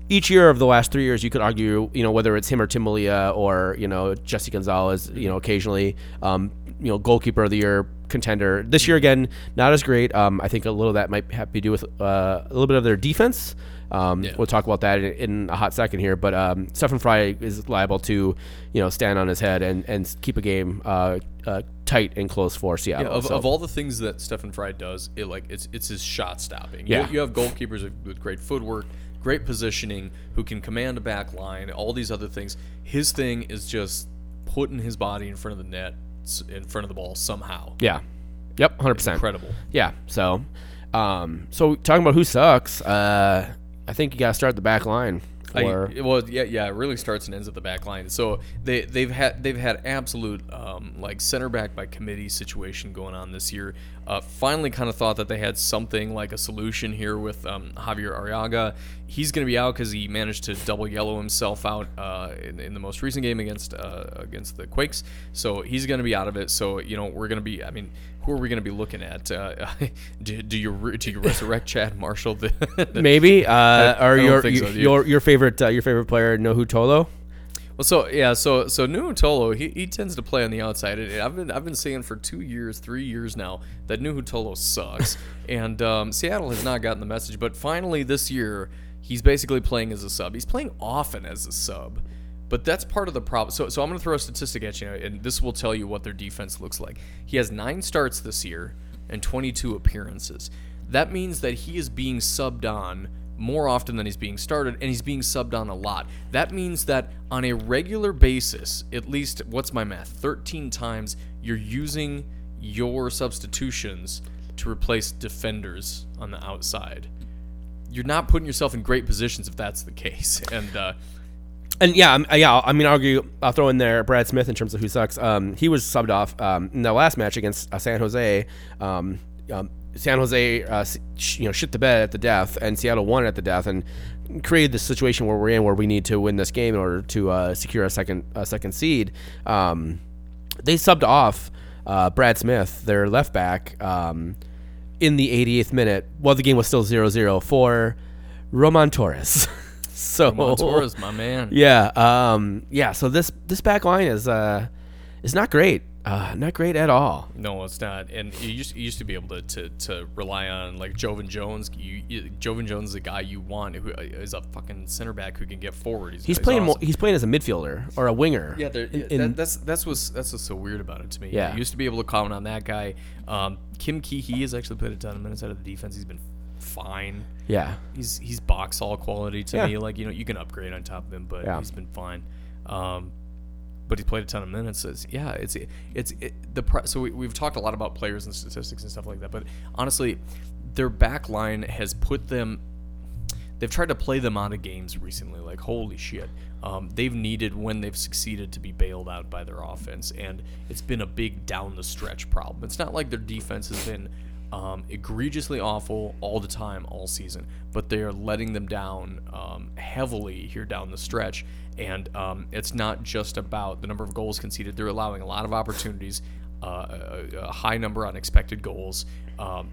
each year of the last three years, you could argue, you know, whether it's him or Tim Melia or you know Jesse Gonzalez, you know, occasionally, um, you know, goalkeeper of the year contender. This year again, not as great. Um, I think a little of that might have to do with uh, a little bit of their defense. Um, Yeah. We'll talk about that in, in a hot second here, but um, Stefan Frei is liable to, you know, stand on his head and, and keep a game uh, uh, tight and close for Seattle. Yeah, of, So- of all the things that Stefan Frei does, it like it's it's his shot stopping. You- Yeah. you, have goalkeepers with great footwork, great positioning, who can command a back line, all these other things. His thing is just putting his body in front of the net, in front of the ball somehow. yeah, yep, hundred percent. Incredible. Yeah. So, um, so talking about who sucks, uh, I think you got to start the back line. I, well, yeah, yeah. It really starts and ends at the back line. So they they've had they've had absolute um, like center back by committee situation going on this year. Uh, finally, kind of thought that they had something like a solution here with um, Javier Arreaga. He's going to be out because he managed to double yellow himself out uh, in, in the most recent game against uh, against the Quakes. So he's going to be out of it. So you know we're going to be. I mean, who are we going to be looking at? Uh, do, do you do you resurrect Chad Marshall? maybe, uh, or your so, your, your your favorite uh, your favorite player, Nouhou Tolo. Well, so yeah, so so Nouhou Tolo, he, he tends to play on the outside. And I've been I've been saying for two years, three years now that Nouhou Tolo sucks, and um, Seattle has not gotten the message. But finally, this year, he's basically playing as a sub. He's playing often as a sub, but that's part of the problem. So so I'm gonna throw a statistic at you, and this will tell you what their defense looks like. He has nine starts this year and 22 appearances. That means that he is being subbed on more often than he's being started, and he's being subbed on a lot. That means that on a regular basis, at least, what's my math? 13 times, you're using your substitutions to replace defenders on the outside. You're not putting yourself in great positions if that's the case. And, uh, And yeah, yeah. I mean, I'll argue. I'll throw in there Brad Smith in terms of who sucks. Um, he was subbed off um, in the last match against uh, San Jose. Um, um, San Jose, uh, you know, shit the bed at the death, and Seattle won at the death, and created the situation where we're in, where we need to win this game in order to uh, secure a second a second seed. Um, they subbed off uh, Brad Smith, their left back, um, in the 88th minute, while the game was still 0-0 for Roman Torres. so Ramon Torres, my man. yeah, um, yeah. So this this back line is uh, is not great, uh, not great at all. No, it's not. And you used, you used to be able to, to, to rely on like Joevin Jones. You, you Joevin Jones is the guy you want who is a fucking center back who can get forward. He's playing awesome. more, he's playing as a midfielder or a winger. Yeah, there- in- that- that's that's what's that's what's so weird about it to me. Yeah. you used to be able to comment on that guy. Um, Kim Key, he has actually played a ton of minutes out of the defense. He's been fine. yeah, He's he's Boxall quality to Yeah. me. Like you know, you can upgrade on top of him, but Yeah. he's been fine. Um, but he played a ton of minutes. It's, yeah, it's it's it, the so we, we've talked a lot about players and statistics and stuff like that, but honestly, their back line has put them. They've tried to play them out of games recently. Like holy shit, um, they've needed when they've succeeded to be bailed out by their offense, and it's been a big down the stretch problem. It's not like their defense has been um, egregiously awful all the time, all season, but they are letting them down um, heavily here down the stretch. And um, it's not just about the number of goals conceded; they're allowing a lot of opportunities, uh, a, a high number on expected goals. Um,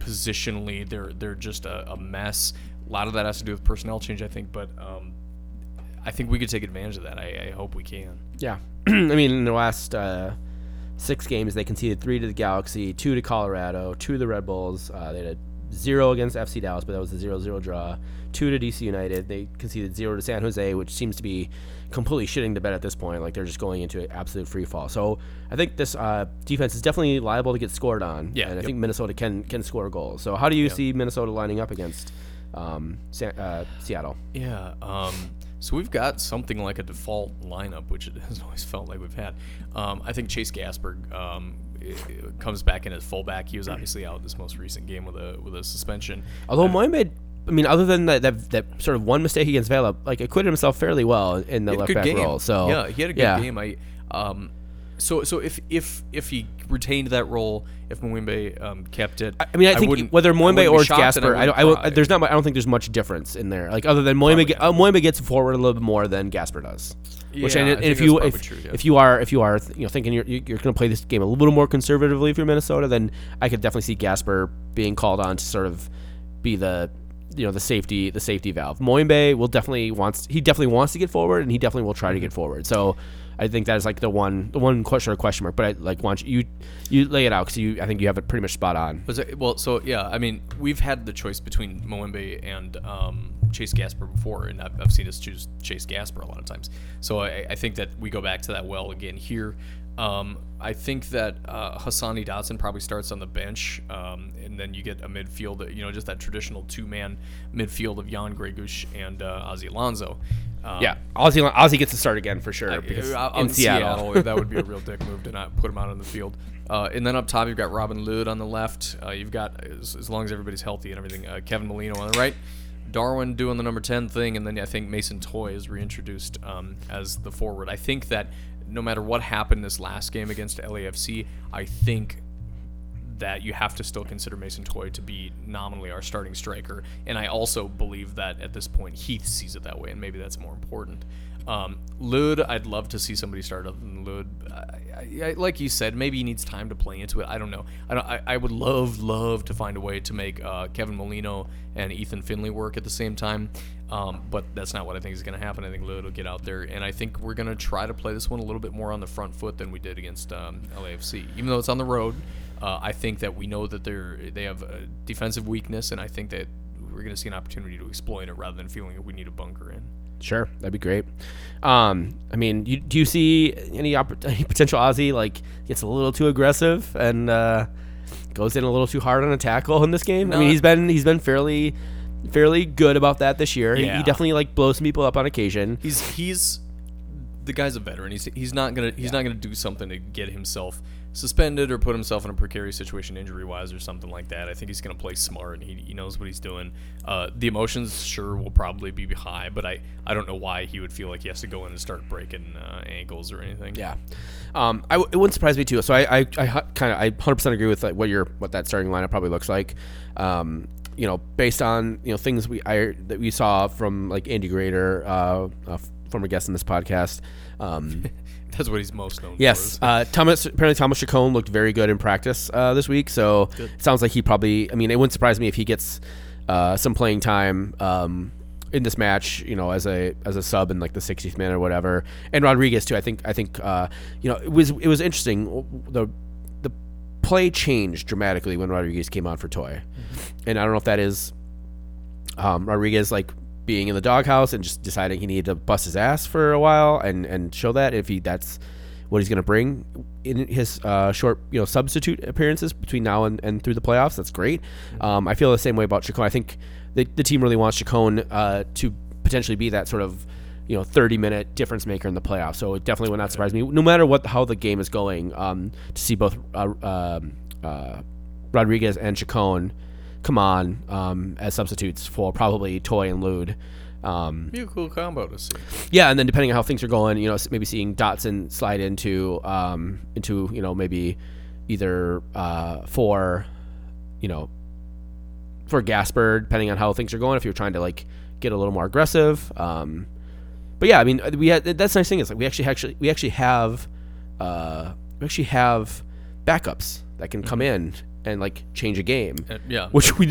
positionally, they're they're just a, a mess. A lot of that has to do with personnel change, I think, but um, I think we could take advantage of that. I, I hope we can. Yeah, I mean, in the last uh, six games, they conceded three to the Galaxy, two to Colorado, two to the Red Bulls. Uh, they had a zero against FC Dallas, but that was a 0-0 draw. Two to DC United. They conceded zero to San Jose, which seems to be completely shitting the bed at this point. Like they're just going into an absolute free fall. So I think this uh, defense is definitely liable to get scored on. Yeah, and I yep. think Minnesota can can score goals. So how do you see Minnesota lining up against um, Sa- uh, Seattle? Yeah. Um, so we've got something like a default lineup, which it has always felt like we've had. Um, I think Chase Gasper um, comes back in as fullback. He was obviously out this most recent game with a with a suspension. Although Mohamed, I mean, other than that, that, that sort of one mistake against Vela, like acquitted himself fairly well in the He had a left back game. role. So yeah, he had a good yeah. game. I um, so so if if if he retained that role, if Moimbe um, kept it, I mean, I think whether I Moimbe or Gasper, I, don't, I, there's not. I don't think there's much difference in there. Like other than Moimbe, uh, Moimbe gets forward a little bit more than Gasper does. Which Yeah, and, I and if you if, true, yeah. if you are if you are you know thinking you're you're going to play this game a little more conservatively if you're Minnesota, then I could definitely see Gasper being called on to sort of be the you know the safety the safety valve. Moimbe will definitely wants he definitely wants to get forward and he definitely will try to get forward. So I think that is like the one the one question or question mark. But I like want you you lay it out because you I think you have it pretty much spot on. Was it, well, so yeah, I mean, we've had the choice between Moimbe and um, Chase Gasper before, and I've, I've seen us choose Chase Gasper a lot of times. So I, I think that we go back to that well again here. Um, I think that uh, Hassani Dotson probably starts on the bench, um, and then you get a midfield, you know, just that traditional two-man midfield of Jan Gregus and uh, Ozzy Alonso. Um, Yeah, Ozzy Ozzy gets to start again for sure I- because uh, in on Seattle. that would be a real dick move to not put him out on the field. Uh, and then up top, you've got Robin Lod on the left. Uh, you've got, as, as long as everybody's healthy and everything, uh, Kevin Molino on the right. Darwin doing the number 10 thing, and then I think Mason Toye is reintroduced um, as the forward. I think that no matter what happened this last game against LAFC, I think that you have to still consider Mason Toye to be nominally our starting striker. And I also believe that at this point Heath sees it that way, and maybe that's more important. Um, Lod, I'd love to see somebody start other than Lod. I, I, like you said, maybe he needs time to play into it. I don't know. I, don't, I, I would love, love to find a way to make uh, Kevin Molino and Ethan Finlay work at the same time. Um, but that's not what I think is going to happen. I think Lod will get out there, and I think we're going to try to play this one a little bit more on the front foot than we did against um, LAFC. Even though it's on the road, uh, I think that we know that they're they have a defensive weakness, and I think that we're going to see an opportunity to exploit it rather than feeling like we need a bunker in. Sure, that'd be great. Um, I mean, you, do you see any, oppor- any potential Ozzy like gets a little too aggressive and uh, goes in a little too hard on a tackle in this game? I mean, he's been he's been fairly fairly good about that this year. He- He, definitely like blows some people up on occasion. He's he's the guy's a veteran. He's he's not gonna he's not gonna do something to get himself suspended or put himself in a precarious situation injury wise or something like that. I think he's gonna play smart and he, he knows what he's doing. Uh, the emotions sure will probably be high, but I I don't know why he would feel like he has to go in and start breaking uh, ankles or anything. Yeah, um, I w- it wouldn't surprise me too. So I, I, I kind of, I hundred percent agree with like what your what that starting lineup probably looks like. Um, you know, based on you know things we I that we saw from like Andy Greder, uh, a former guest in this podcast. Um, that's what he's most known Yes, for. uh, Thomas. Apparently, Thomas Chacon looked very good in practice uh, this week. So it sounds like he probably. I mean, it wouldn't surprise me if he gets uh, some playing time um, in this match. You know, as a as a sub in like the 60th minute or whatever. And Rodriguez too. I think. I think. Uh, you know, it was it was interesting. The the play changed dramatically when Rodriguez came on for Toye, and I don't know if that is um, Rodriguez like being in the doghouse and just deciding he needed to bust his ass for a while and and show that if he that's what he's going to bring in his uh, short you know substitute appearances between now and, and through the playoffs that's great um, I feel the same way about Chacon I think the, the team really wants Chacon uh, to potentially be that sort of you know 30 minute difference maker in the playoffs. So it definitely would not surprise me, no matter what how the game is going, um, to see both uh, um, uh, Rodriguez and Chacon come on um, as substitutes for probably Toye and Lod. Um, Be a cool combo to see. yeah, and then depending on how things are going, you know, maybe seeing Dotson slide into um, into you know maybe either uh, for you know for Gasper, depending on how things are going. If you're trying to like get a little more aggressive, um, but yeah, I mean, we had that's the nice thing is like we actually actually we actually have uh, we actually have backups that can come in and like change a game Uh, yeah. which we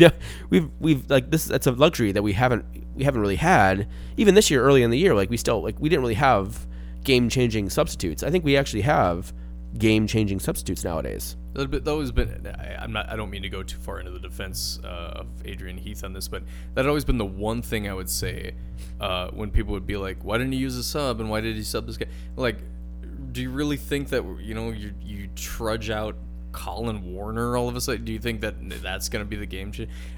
we've we've like this that's a luxury that we haven't we haven't really had even this year early in the year like we still like we didn't really have game changing substitutes i think we actually have game changing substitutes nowadays That always been. I, I'm not. I don't mean to go too far into the defense uh, of Adrian Heath on this, but that had always been the one thing I would say uh, when people would be like, "Why didn't he use a sub? And why did he sub this guy?" Like, do you really think that you know you you trudge out Collen Warner all of a sudden? Do you think that that's going to be the game?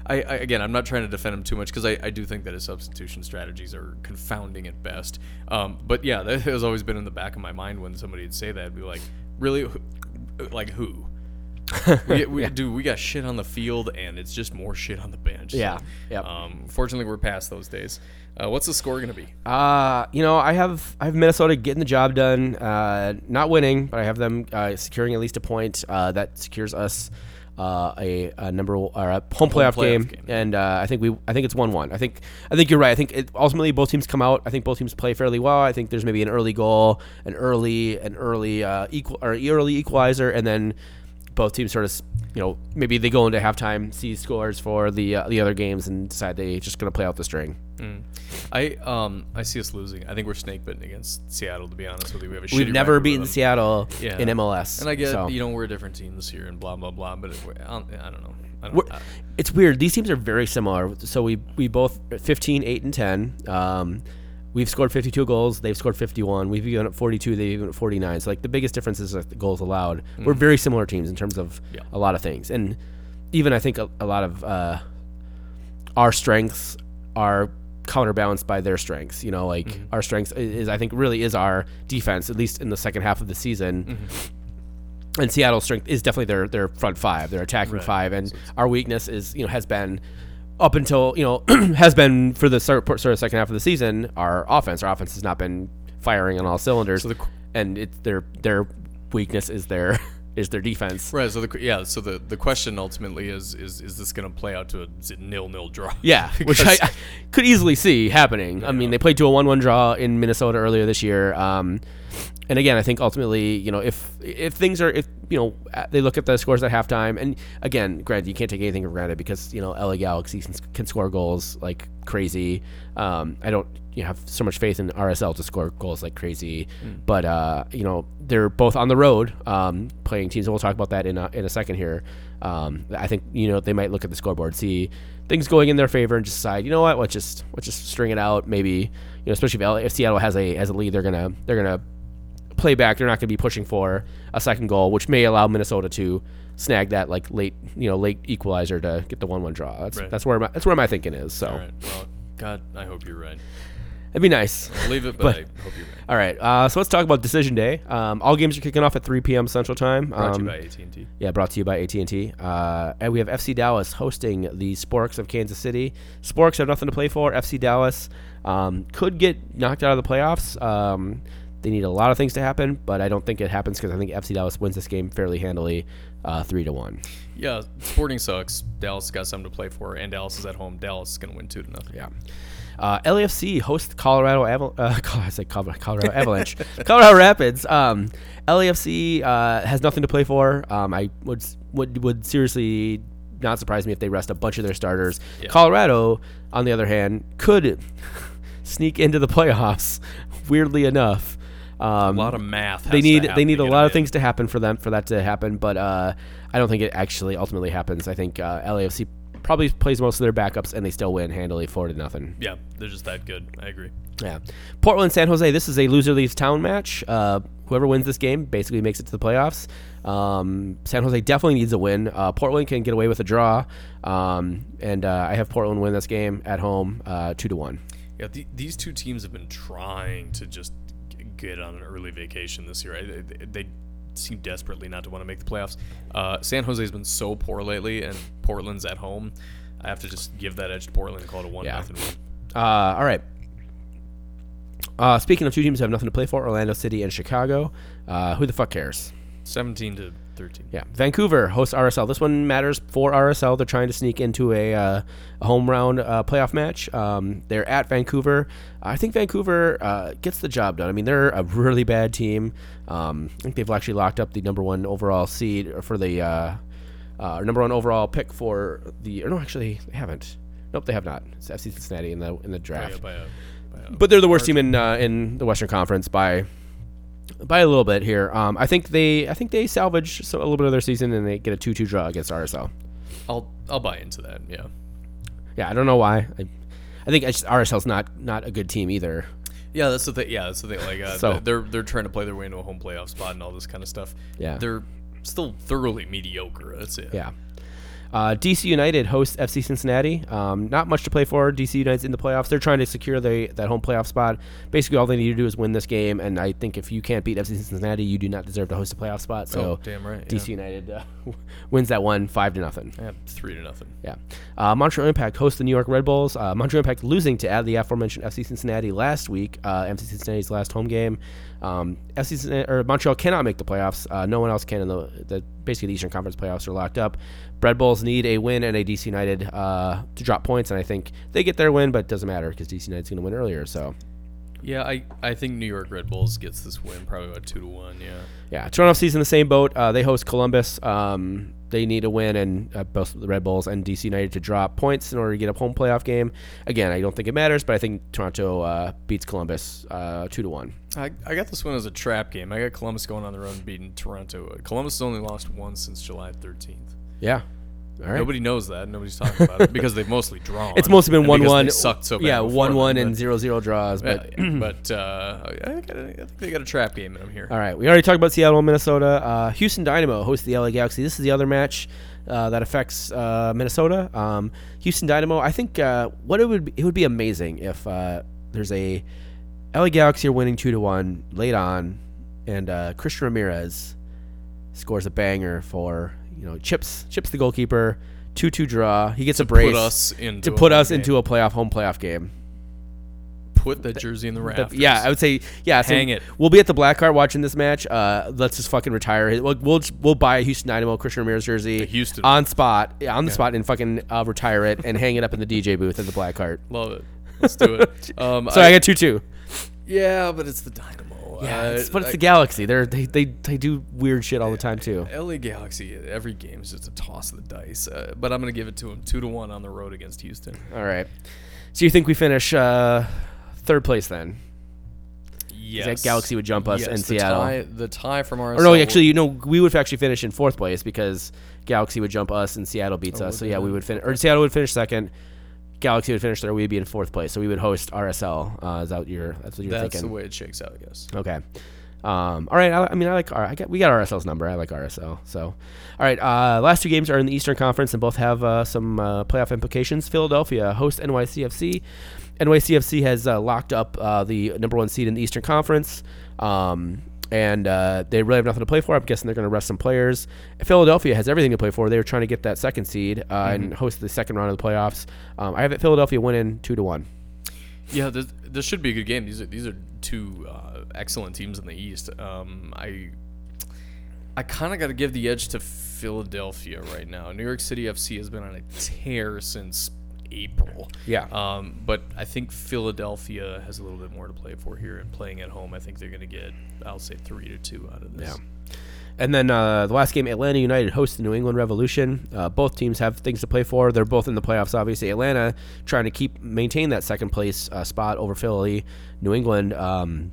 I, I again, I'm not trying to defend him too much because I, I do think that his substitution strategies are confounding at best. Um, but yeah, that has always been in the back of my mind when somebody would say that. I'd be like, really, like who? We, we, Dude, we got shit on the field, and it's just more shit on the bench. Yeah, yep. Um, fortunately, we're past those days. Uh, what's the score gonna be? uh you know i have i have minnesota getting the job done uh not winning but i have them uh, securing at least a point uh that secures us uh, a, a number or a home playoff, playoff game, game. and uh, I think we I think it's one one. I think I think you're right. I think it, ultimately both teams come out. I think both teams play fairly well. I think there's maybe an early goal, an early an early uh, equal or early equalizer, and then both teams sort of you know maybe they go into halftime, see scores for the uh, the other games, and decide they just gonna play out the string. I um I see us losing. I think we're snake bitten against Seattle. To be honest with you, we have a We've never beaten. Seattle Yeah. in MLS, And I get so. you know we're a different team this year and blah blah blah. But it, I, don't, I don't know. I don't, I, it's weird. These teams are very similar. So we we both 15, 8, and 10. Um, we've scored 52 goals. They've scored 51. We've given up 42. They've given up 49. So like the biggest difference is like the goals allowed. Mm-hmm. We're very similar teams in terms of Yeah. a lot of things, and even I think a, a lot of uh, our strengths are counterbalanced by their strengths. You know, like mm-hmm. our strengths is I think really is our defense, at least in the second half of the season. Mm-hmm. And Seattle's strength is definitely their their front five, their attacking Right. five, and our weakness is you know has been up until you know has been for the start, sort of second half of the season our offense. Our offense has not been firing on all cylinders, So the and it's their their weakness is their is their defense. right. So the yeah. So the, the question ultimately is is is this gonna play out to a nil nil draw? Yeah, which I, I could easily see happening. I mean, they played to a one-one draw in Minnesota earlier this year. Um, and again, I think ultimately, you know, if if things are if you know they look at the scores at halftime, and again, granted, you can't take anything for granted because you know LA Galaxy can, can score goals like crazy. Um, I don't you know, have so much faith in RSL to score goals like crazy, but uh, you know they're both on the road um, playing teams. And we'll talk about that in a, in a second here. Um, I think you know they might look at the scoreboard, see things going in their favor, and just decide, you know what, let's just let's just string it out. Maybe you know, especially if, LA, if Seattle has a has a lead, they're gonna they're gonna play back. They're not going to be pushing for a second goal, which may allow Minnesota to snag that like late, you know, late equalizer to get the one-one draw. That's Right. that's where my that's where my thinking is. So All right. Well, God, I hope you're right. it'd be nice. I'll leave it, but, But- I hope you're right. All right, uh, so let's talk about decision day. Um, all games are kicking off at 3 p.m. Central Time. Brought to Um, you by AT and T. Yeah, brought to you by AT&T. Uh, and we have FC Dallas hosting the Sporks of Kansas City. Sporks have nothing to play for. FC Dallas um, could get knocked out of the playoffs. They need a lot of things to happen, but I don't think it happens because I think FC Dallas wins this game fairly handily, uh, three to one. Yeah, Sporting sucks. Dallas got something to play for, and Dallas is at home. Dallas is gonna win two to nothing. Yeah. Uh, LAFC hosts Colorado Aval- uh, I said Colorado Avalanche, Colorado Rapids. Um, LAFC uh, has nothing to play for. Um, I would would would seriously not surprise me if they rest a bunch of their starters. Yeah. Colorado, on the other hand, could sneak into the playoffs. Weirdly enough, um, A lot of math. they has to need they need a lot of things to happen for them for that to happen, but uh, I don't think it actually ultimately happens. I think uh, LAFC probably plays most of their backups and they still win handily, four to nothing. Yeah, they're just that good. I agree. Yeah. Portland, San Jose. This is a loser leaves town match. Uh, whoever wins this game basically makes it to the playoffs. Um, San Jose definitely needs a win. Uh, Portland can get away with a draw, um, and uh, I have Portland win this game at home, uh, two to one. Yeah, the, these two teams have been trying to just get on an early vacation this year. I- They, they seem desperately not to want to make the playoffs. Uh, San Jose's been so poor lately, and Portland's at home. I have to just give that edge to Portland and call it a one Yeah. nothing win. Uh, all right. Uh, speaking of two teams who have nothing to play for, Orlando City and Chicago. Uh, who the fuck cares? Seventeen to thirteen. Yeah, Vancouver hosts RSL. This one matters for RSL. They're trying to sneak into a, uh, a home round uh, playoff match. Um, they're at Vancouver. I think Vancouver uh, gets the job done. I mean, they're a really bad team. Um, I think they've actually locked up the number one overall seed for the uh, uh, number one overall pick for the. Or no, actually, they haven't. Nope, they have not. It's FC Cincinnati in the in the draft. a, by a, by a, But they're the worst team in uh, in the Western Conference by by a little bit here. Um, I think they I think they salvage so, a little bit of their season and they get a two two draw against RSL. I'll I'll buy into that. Yeah. Yeah, I don't know why. I, I think RSL's not not a good team either. Yeah, that's the thing. Yeah, that's the thing. Like, uh, So- they're they're trying to play their way into a home playoff spot and all this kind of stuff. Yeah. they're still thoroughly mediocre. That's it. Yeah. Uh, DC United hosts FC Cincinnati. Um, not much to play for. DC United's in the playoffs. They're trying to secure the that home playoff spot. Basically, all they need to do is win this game. And I think if you can't beat FC Cincinnati, you do not deserve to host a playoff spot. So Oh, damn right, DC yeah. United uh, wins that one five to nothing. Yeah, three to nothing. Yeah. Uh, Montreal Impact hosts the New York Red Bulls. Uh, Montreal Impact losing to add the aforementioned FC Cincinnati last week. Uh, FC Cincinnati's last home game. Um, FC or Montreal cannot make the playoffs. Uh, no one else can. In the, the basically the Eastern Conference playoffs are locked up. Red Bulls need a win and a DC United uh, to drop points, and I think they get their win, but it doesn't matter because DC United's going to win earlier. So Yeah, I, I think New York Red Bulls gets this win probably about two to one. Yeah. yeah, Toronto FC's in the same boat. Uh, they host Columbus. Um, they need a win and uh, both the Red Bulls and DC United to drop points in order to get a home playoff game. Again, I don't think it matters, but I think Toronto uh, beats Columbus uh, two to one. I, I got this one as a trap game. I got Columbus going on the road and beating Toronto. Columbus has only lost once since July 13th. Yeah. All right. Nobody knows that. Nobody's talking about it because they've mostly drawn. it's mostly been one one. sucked so bad yeah, one one and zero zero draws. But Yeah, yeah. but uh, I, got a- I think they got a trap game in them here. all right, we already talked about Seattle, and Minnesota. Uh, Houston Dynamo hosts the LA Galaxy. This is the other match uh, that affects uh, Minnesota. Um, Houston Dynamo. I think uh, what it would be, it would be amazing if uh, there's a LA Galaxy are winning two to one late on, and uh, Christian Ramirez scores a banger for you know chips chips the goalkeeper. Two two draw. He gets a brace Put us into to put us game. into a playoff home playoff game. put the jersey in the The- yeah, I would say yeah. so Hang it. We'll be at the Black Cart watching this match. Uh, let's just fucking retire. We'll we'll, we'll buy a Houston Dynamo Christian Ramirez jersey, The Houston on spot, yeah, on the spot, and fucking uh, retire it and hang it up in the DJ booth at the Black Cart. love it. Let's do it. Um, So I, got two two. yeah, but it's the Dynamo. Yeah, Uh, it's, but it's I- the Galaxy. They're they, they they do weird shit all the time too. LA Galaxy. Every game is just a toss of the dice. Uh, but I'm gonna give it to them two to one on the road against Houston. All right. So you think we finish uh, third place then? Yes, Galaxy would jump us yes, in the Seattle. Tie, the tie from our Or no, actually, you know, we would actually finish in fourth place because Galaxy would jump us and Seattle beats Oh, us. So yeah, we would finish, or Seattle would finish second. Galaxy would finish there, We'd be in fourth place. So we would host RSL. Uh, is that what you're? That's what you're that's thinking? That's the way it shakes out. I guess. Okay. Um, all right. I, I mean, I like. I get, we got RSL's number. I like RSL. So, all right. Uh, last two games are in the Eastern Conference and both have uh, some uh, playoff implications. Philadelphia hosts NYCFC. NYCFC has uh, locked up uh, the number one seed in the Eastern Conference. Um, and uh, they really have nothing to play for. I'm guessing they're going to rest some players. Philadelphia has everything to play for. They were trying to get that second seed uh, and host the second round of the playoffs. Um, I have it Philadelphia winning two to one. Yeah, this, this should be a good game. These are these are two uh, excellent teams in the East. Um, I I kind of got to give the edge to Philadelphia right now. New York City FC has been on a tear since April. Yeah. Um, but I think Philadelphia has a little bit more to play for here, and playing at home, I think they're going to get, I'll say, three to two out of this. Yeah. And then uh, the last game, Atlanta United hosts the New England Revolution. Uh, both teams have things to play for. They're both in the playoffs, obviously. Atlanta trying to keep maintain that second place uh, spot over Philly. New England um,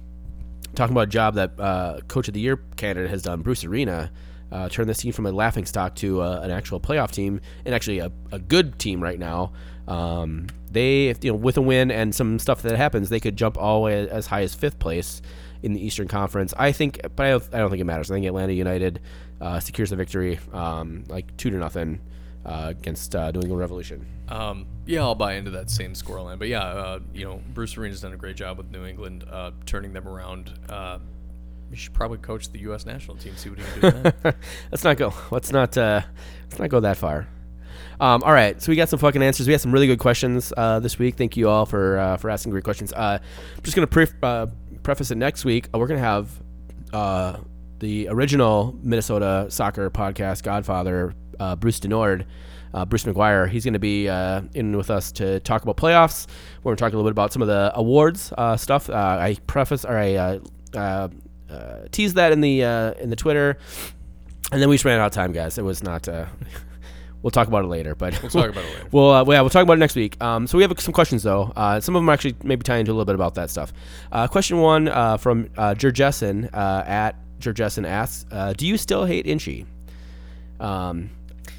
talking about a job that uh, Coach of the Year candidate has done. Bruce Arena uh, turned this team from a laughing stock to uh, an actual playoff team and actually a, a good team right now. Um, they, if, you know, with a win and some stuff that happens, they could jump all the way as high as fifth place in the Eastern Conference. I think, but I don't, I don't think it matters. I think Atlanta United uh, secures the victory, um, like two to nothing. uh, against uh, New England Revolution. Um, yeah, I'll buy into that same scoreline. But yeah, uh, you know, Bruce Arena's done a great job with New England, uh, turning them around. You should probably coach the U.S. national team, see what he can do. that. let's not go. Let's not. Uh, let's not go that far. Um, all right, so we got some fucking answers. We had some really good questions uh, this week. Thank you all for uh, for asking great questions. Uh, I'm just gonna uh, preface it next week. Uh, we're gonna have the original Minnesota soccer podcast, Godfather, Bruce Du Nord. Uh, Bruce McGuire, he's going to be uh, in with us to talk about playoffs. We're going to talk a little bit about some of the awards uh, stuff. I preface or I uh, teased that in the uh, in the Twitter, and then we just ran out of time, guys. It was not. Uh, we'll talk about it later, but We'll talk about it later. We'll uh, yeah, we'll talk about it next week. Um, so we have some questions though. Uh, some of them actually maybe tie into a little bit about that stuff. Uh, question one uh, from uh, Jerjessen uh, at Jerjessen asks, uh, "Do you still hate Inchy?" Um,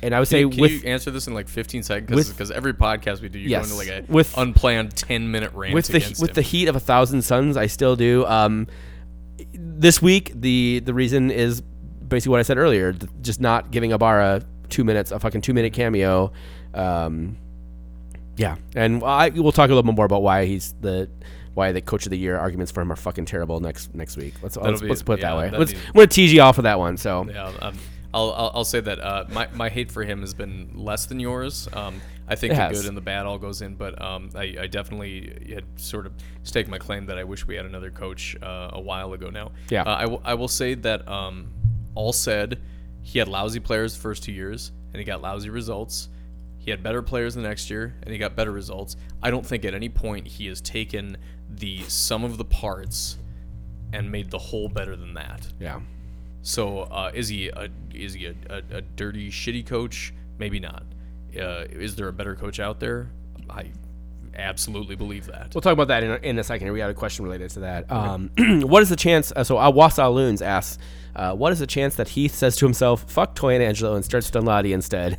and I would say Can, can with you answer this in like 15 seconds? Because every podcast we do, you Yes. go into like a With- unplanned 10 minute rant with the with him. the heat of a thousand suns, I still do. Um, this week, the the reason is basically what I said earlier, just not giving Ibarra two minutes, a fucking two minute cameo. Um, yeah, and I we'll talk a little bit more about why he's the why the coach of the year arguments for him are fucking terrible next next week. Let's let's, be- let's put it yeah, that way. Let's needs- I'm gonna tease you off of that one. So Yeah, um, I'll, I'll I'll say that uh, my my hate for him has been less than yours. Um, I think It the has. good and the bad all goes in, but um, I, I definitely had sort of staked my claim that I wish we had another coach uh, a while ago now. Yeah. uh, I, w- I will say that um, all said, he had lousy players the first two years, and he got lousy results. He had better players the next year, and he got better results. I don't think at any point he has taken the sum of the parts and made the whole better than that. yeah. So uh, is he a is he a, a, a dirty shitty coach? Maybe not. Uh, is there a better coach out there? I absolutely believe that. We'll talk about that in a, in a second. We had a question related to that. Um, what is the chance? Uh, so Awasa Loons asks, uh, what is the chance that Heath says to himself, "Fuck Toye and Angelo" and starts Danladi instead?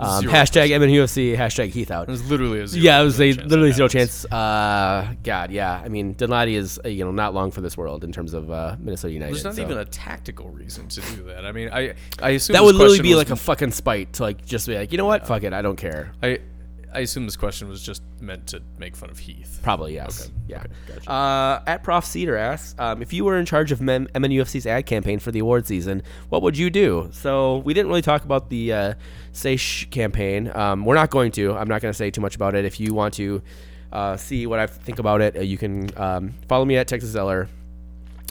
Um, hashtag MNUFC. Hashtag Heath out. It was literally a zero. Yeah, it was a literally zero happens. chance. Uh, God, yeah. I mean, Danladi is uh, you know not long for this world in terms of uh, Minnesota United. There's not so. even a tactical reason to do that. I mean, I I assume that would literally be like a fucking spite to like just be like, you know what, fuck it, I don't care. I I assume this question was just meant to make fun of Heath. Probably yes. Okay, Yeah. okay, gotcha. Uh, at Prof Cedar asks, um, if you were in charge of Mem- MNUFC's ad campaign for the award season, what would you do? So we didn't really talk about the uh, Say Shh campaign. Um, we're not going to. I'm not going to say too much about it. If you want to uh, see what I think about it, uh, you can um, follow me at Texas Zeller.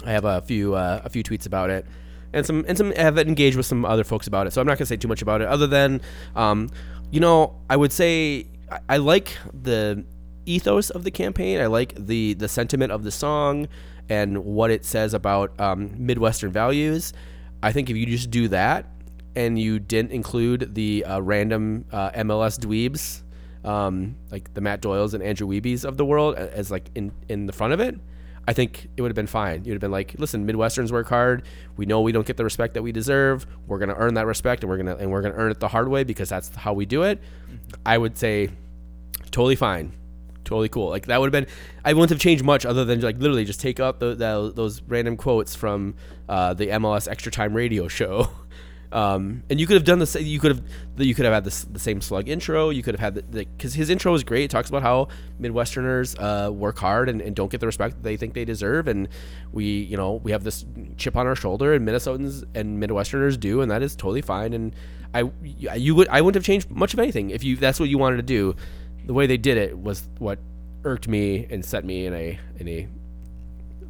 I have a few uh, a few tweets about it, and some and some have engaged with some other folks about it. So I'm not gonna say too much about it, other than, um, you know, I would say I, I like the ethos of the campaign. I like the the sentiment of the song and what it says about um, Midwestern values. I think if you just do that and you didn't include the uh, random uh, MLS dweebs, um, like the Matt Doyles and Andrew Wiebes of the world, as like in in the front of it, I think it would have been fine. You'd have been like, listen, Midwesterns work hard. We know we don't get the respect that we deserve. We're gonna earn that respect, and we're gonna and we're gonna earn it the hard way because that's how we do it. I would say, totally fine, totally cool. Like that would have been. I wouldn't have changed much other than like literally just take out the, the those random quotes from uh, the MLS Extra Time Radio show. Um, and you could have done the same. You could have you could have had this, the same slug intro. You could have had the because his intro is great. It talks about how Midwesterners uh, work hard and, and don't get the respect that they think they deserve, and we you know we have this chip on our shoulder, and Minnesotans and Midwesterners do, and that is totally fine. And I you would I wouldn't have changed much of anything if you that's what you wanted to do. The way they did it was what irked me and set me in a in a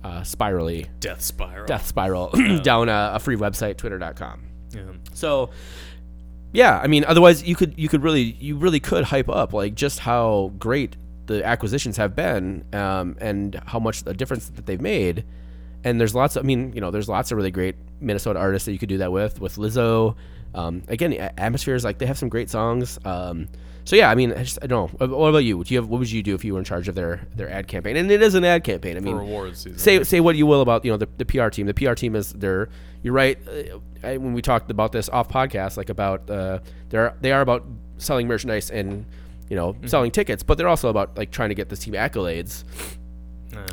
uh, spirally Death spiral. death spiral down a, a free website twitter.com. Yeah. So, yeah, I mean, otherwise you could you could really you really could hype up like just how great the acquisitions have been, um, and how much the difference that they've made. And there's lots. Of, I mean, you know, there's lots of really great Minnesota artists that you could do that with. With Lizzo, um, again, atmospheres like they have some great songs. Um, so yeah, I mean, I just I don't know. What about you? Do you have what would you do if you were in charge of their their ad campaign? And it is an ad campaign. I mean, For awards season. say say what you will about you know the, the PR team. The PR team is they're you're right. Uh, I, when we talked about this off podcast, like about uh, they're they are about selling merchandise and you know selling tickets, but they're also about like trying to get this team accolades.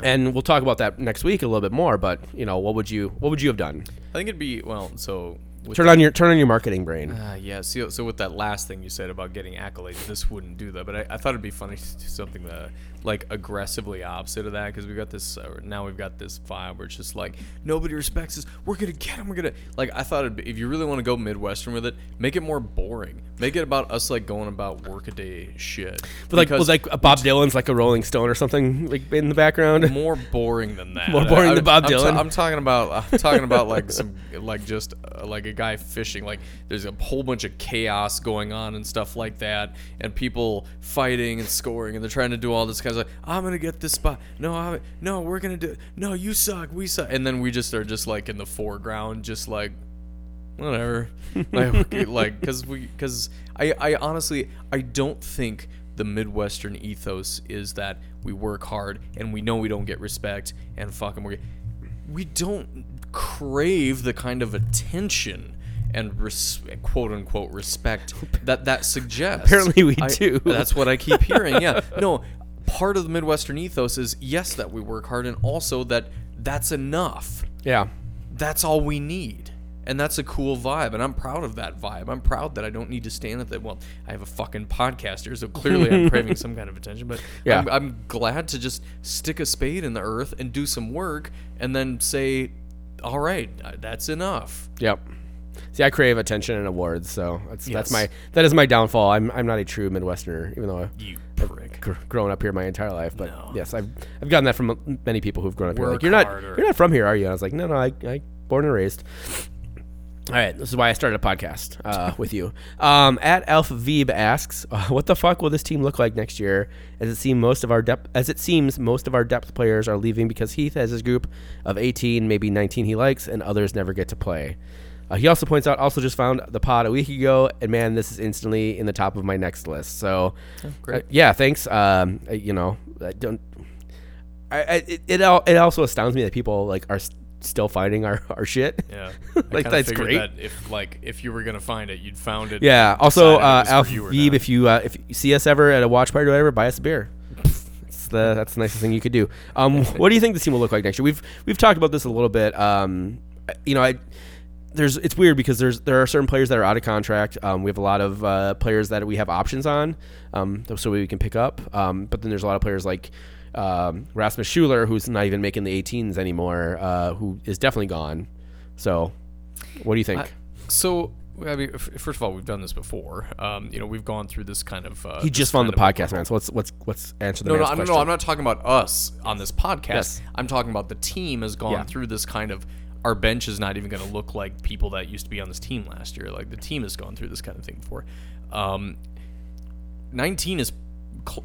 And we'll talk about that next week a little bit more. But you know, what would you what would you have done? I think it'd be well. So Turn on your turn on your marketing brain. Uh, yeah. So, so with that last thing you said about getting accolades, this wouldn't do that. But I, I thought it'd be funny to do something that, like aggressively opposite of that because we've got this. Uh, now we've got this vibe where it's just like nobody respects us. We're gonna get them. We're gonna like. I thought it'd be, if you really want to go midwestern with it, make it more boring. Make it about us like going about workaday shit. But like, was like Bob Dylan's like a Rolling Stone or something like in the background. more boring than that. More boring I- than Bob I'm Dylan? I'm talking about. I'm talking about like some like just uh, like a guy fishing. Like there's a whole bunch of chaos going on and stuff like that, and people fighting and scoring, and they're trying to do all this kind of like I'm gonna get this spot. No, I'm, no, we're gonna do. No, you suck. We suck. And then we just are just like in the foreground, just like whatever like like because we because I, I honestly i don't think the midwestern ethos is that we work hard and we know we don't get respect and fucking we we don't crave the kind of attention and res- quote unquote respect that that suggests Apparently we I- do. that's what i keep hearing yeah no part of the midwestern ethos is yes that we work hard and also that that's enough Yeah. that's all we need. And that's a cool vibe, and I'm proud of that vibe. I'm proud that I don't need to stand at the well. I have a fucking podcaster, so clearly I'm craving some kind of attention. But Yeah. I'm, I'm glad to just stick a spade in the earth and do some work, and then say, "All right, uh, that's enough." Yep. See, I crave attention and awards, so that's that's my that is my downfall. I'm I'm not a true Midwesterner, even though I've You. Gr- grown up here my entire life. But No. yes, I've I've gotten that from many people who've grown up here. Work Like, you're not harder. you're not from here, are you? And I was like, no, no, I I born and raised. All right, this is why I started a podcast uh, with you. Um, at Alf Veeb asks, uh, "What the fuck will this team look like next year?" As it seems most of our depth, as it seems most of our depth players are leaving because Heath has his group of 18, maybe 19 he likes, and others never get to play. Uh, he also points out, also just found the pod a week ago, and man, this is instantly in the top of my next list. So, great. uh, yeah, thanks. Um, uh, you know, I don't. I, I it it, al- it also astounds me that people like are s- still finding our, our shit. Yeah, Like, kinda that's great. That if like if you were gonna find it, you'd found it. Yeah. Also, decided uh, was Alf you or Veeb, if you uh, if you see us ever at a watch party or whatever, buy us a beer. That's the that's the nicest thing you could do. Um, what do you think the team will look like next year? We've we've talked about this a little bit. Um, you know, I there's it's weird because there's there are certain players that are out of contract. Um, we have a lot of uh, players that we have options on, um, so we can pick up. Um, but then there's a lot of players like um, Rasmus Schüller, who's not even making the 18s anymore, uh, who is definitely gone. So, what do you think? I- so I mean, first of all, we've done this before. Um, you know, we've gone through this kind of. Uh, he just found the podcast, man. So let's let's let's answer the No, no, question. no. I'm not talking about us on this podcast. Yes. I'm talking about the team has gone Yeah. through this kind of. Our bench is not even going to look like people that used to be on this team last year. Like the team has gone through this kind of thing before. Um, 19 is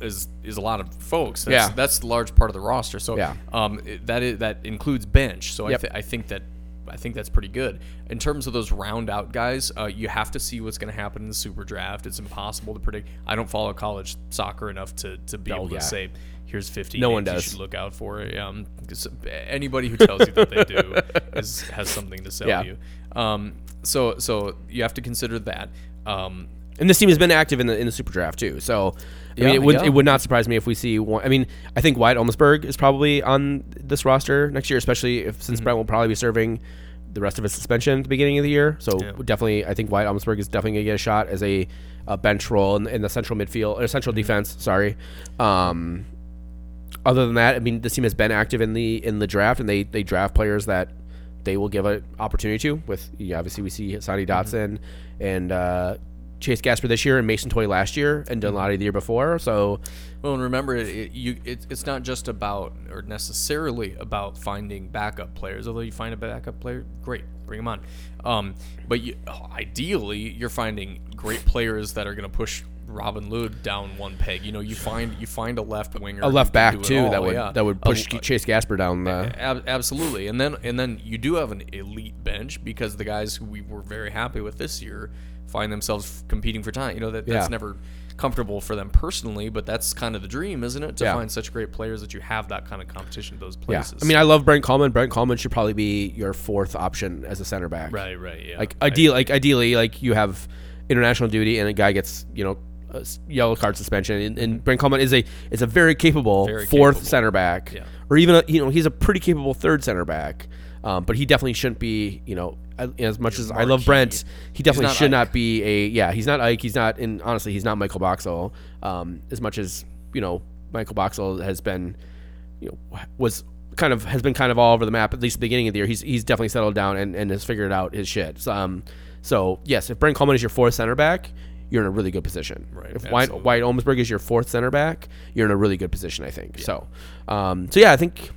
is is a lot of folks. That's, Yeah. that's the large part of the roster. So Yeah. um, it- that is that includes bench. So I, th- I think that I think that's pretty good in terms of those round out guys. Uh, you have to see what's going to happen in the super draft. It's impossible to predict. I don't follow college soccer enough to, to be Oh, able yeah. to say here's 50 No one does. you should look out for. Um, 'cause anybody who tells you that they do is, has something to sell Yeah. you. Um, so so you have to consider that. Um, And this team has been active in the in the super draft too. So I Yeah, mean, it would yeah. it would not surprise me if we see one. I mean, I think Wyatt Omsberg is probably on this roster next year, especially if since Mm-hmm. Brent will probably be serving the rest of his suspension at the beginning of the year. So Yeah. definitely, I think Wyatt Omsberg is definitely gonna get a shot as a, a bench role in, in the central midfield or central Mm-hmm. defense. Sorry. Um, other than that, I mean, this team has been active in the in the draft, and they they draft players that they will give an opportunity to. With yeah, obviously, we see Sonny Dotson and uh, Chase Gasper this year, and Mason Toye last year, and Danladi the year before. So Well, and remember, it, you it, it's not just about or necessarily about finding backup players. Although you find a backup player, great, bring them on. Um, but you, ideally, you're finding great players that are going to push Robin Lod down one peg. You know, you find you find a left winger, a left back too that would yeah. that would A- push Chase Gasper down. The, Ab- absolutely, and then and then you do have an elite bench because the guys who we were very happy with this year find themselves competing for time. You know that that's Yeah. never comfortable for them personally, but that's kind of the dream, isn't it? To Yeah. find such great players that you have that kind of competition at those yeah, places. I mean, I love Brent Kallman. Brent Kallman should probably be your fourth option as a center back. right, right, yeah. Like ideal, like ideally, like you have international duty, and a guy gets you know s- yellow card suspension, and, and Brent Kallman is a is a very capable Very fourth capable. center back, Yeah. or even a, you know he's a pretty capable third center back. Um, but he definitely shouldn't be, you know, I- as much as I love. Brent, he definitely not should Ike. not be a yeah. He's not Ike. He's not, and honestly, he's not Michael Boxall. Um, as much as you know, Michael Boxall has been, you know, was kind of has been kind of all over the map. At least at the beginning of the year, he's he's definitely settled down and, and has figured out his shit. So, um, so yes, if Brent Kallman is your fourth center back, you're in a really good position. Right, If White. Wyatt Omsberg is your fourth center back, you're in a really good position. I think. So, um, so yeah, I think.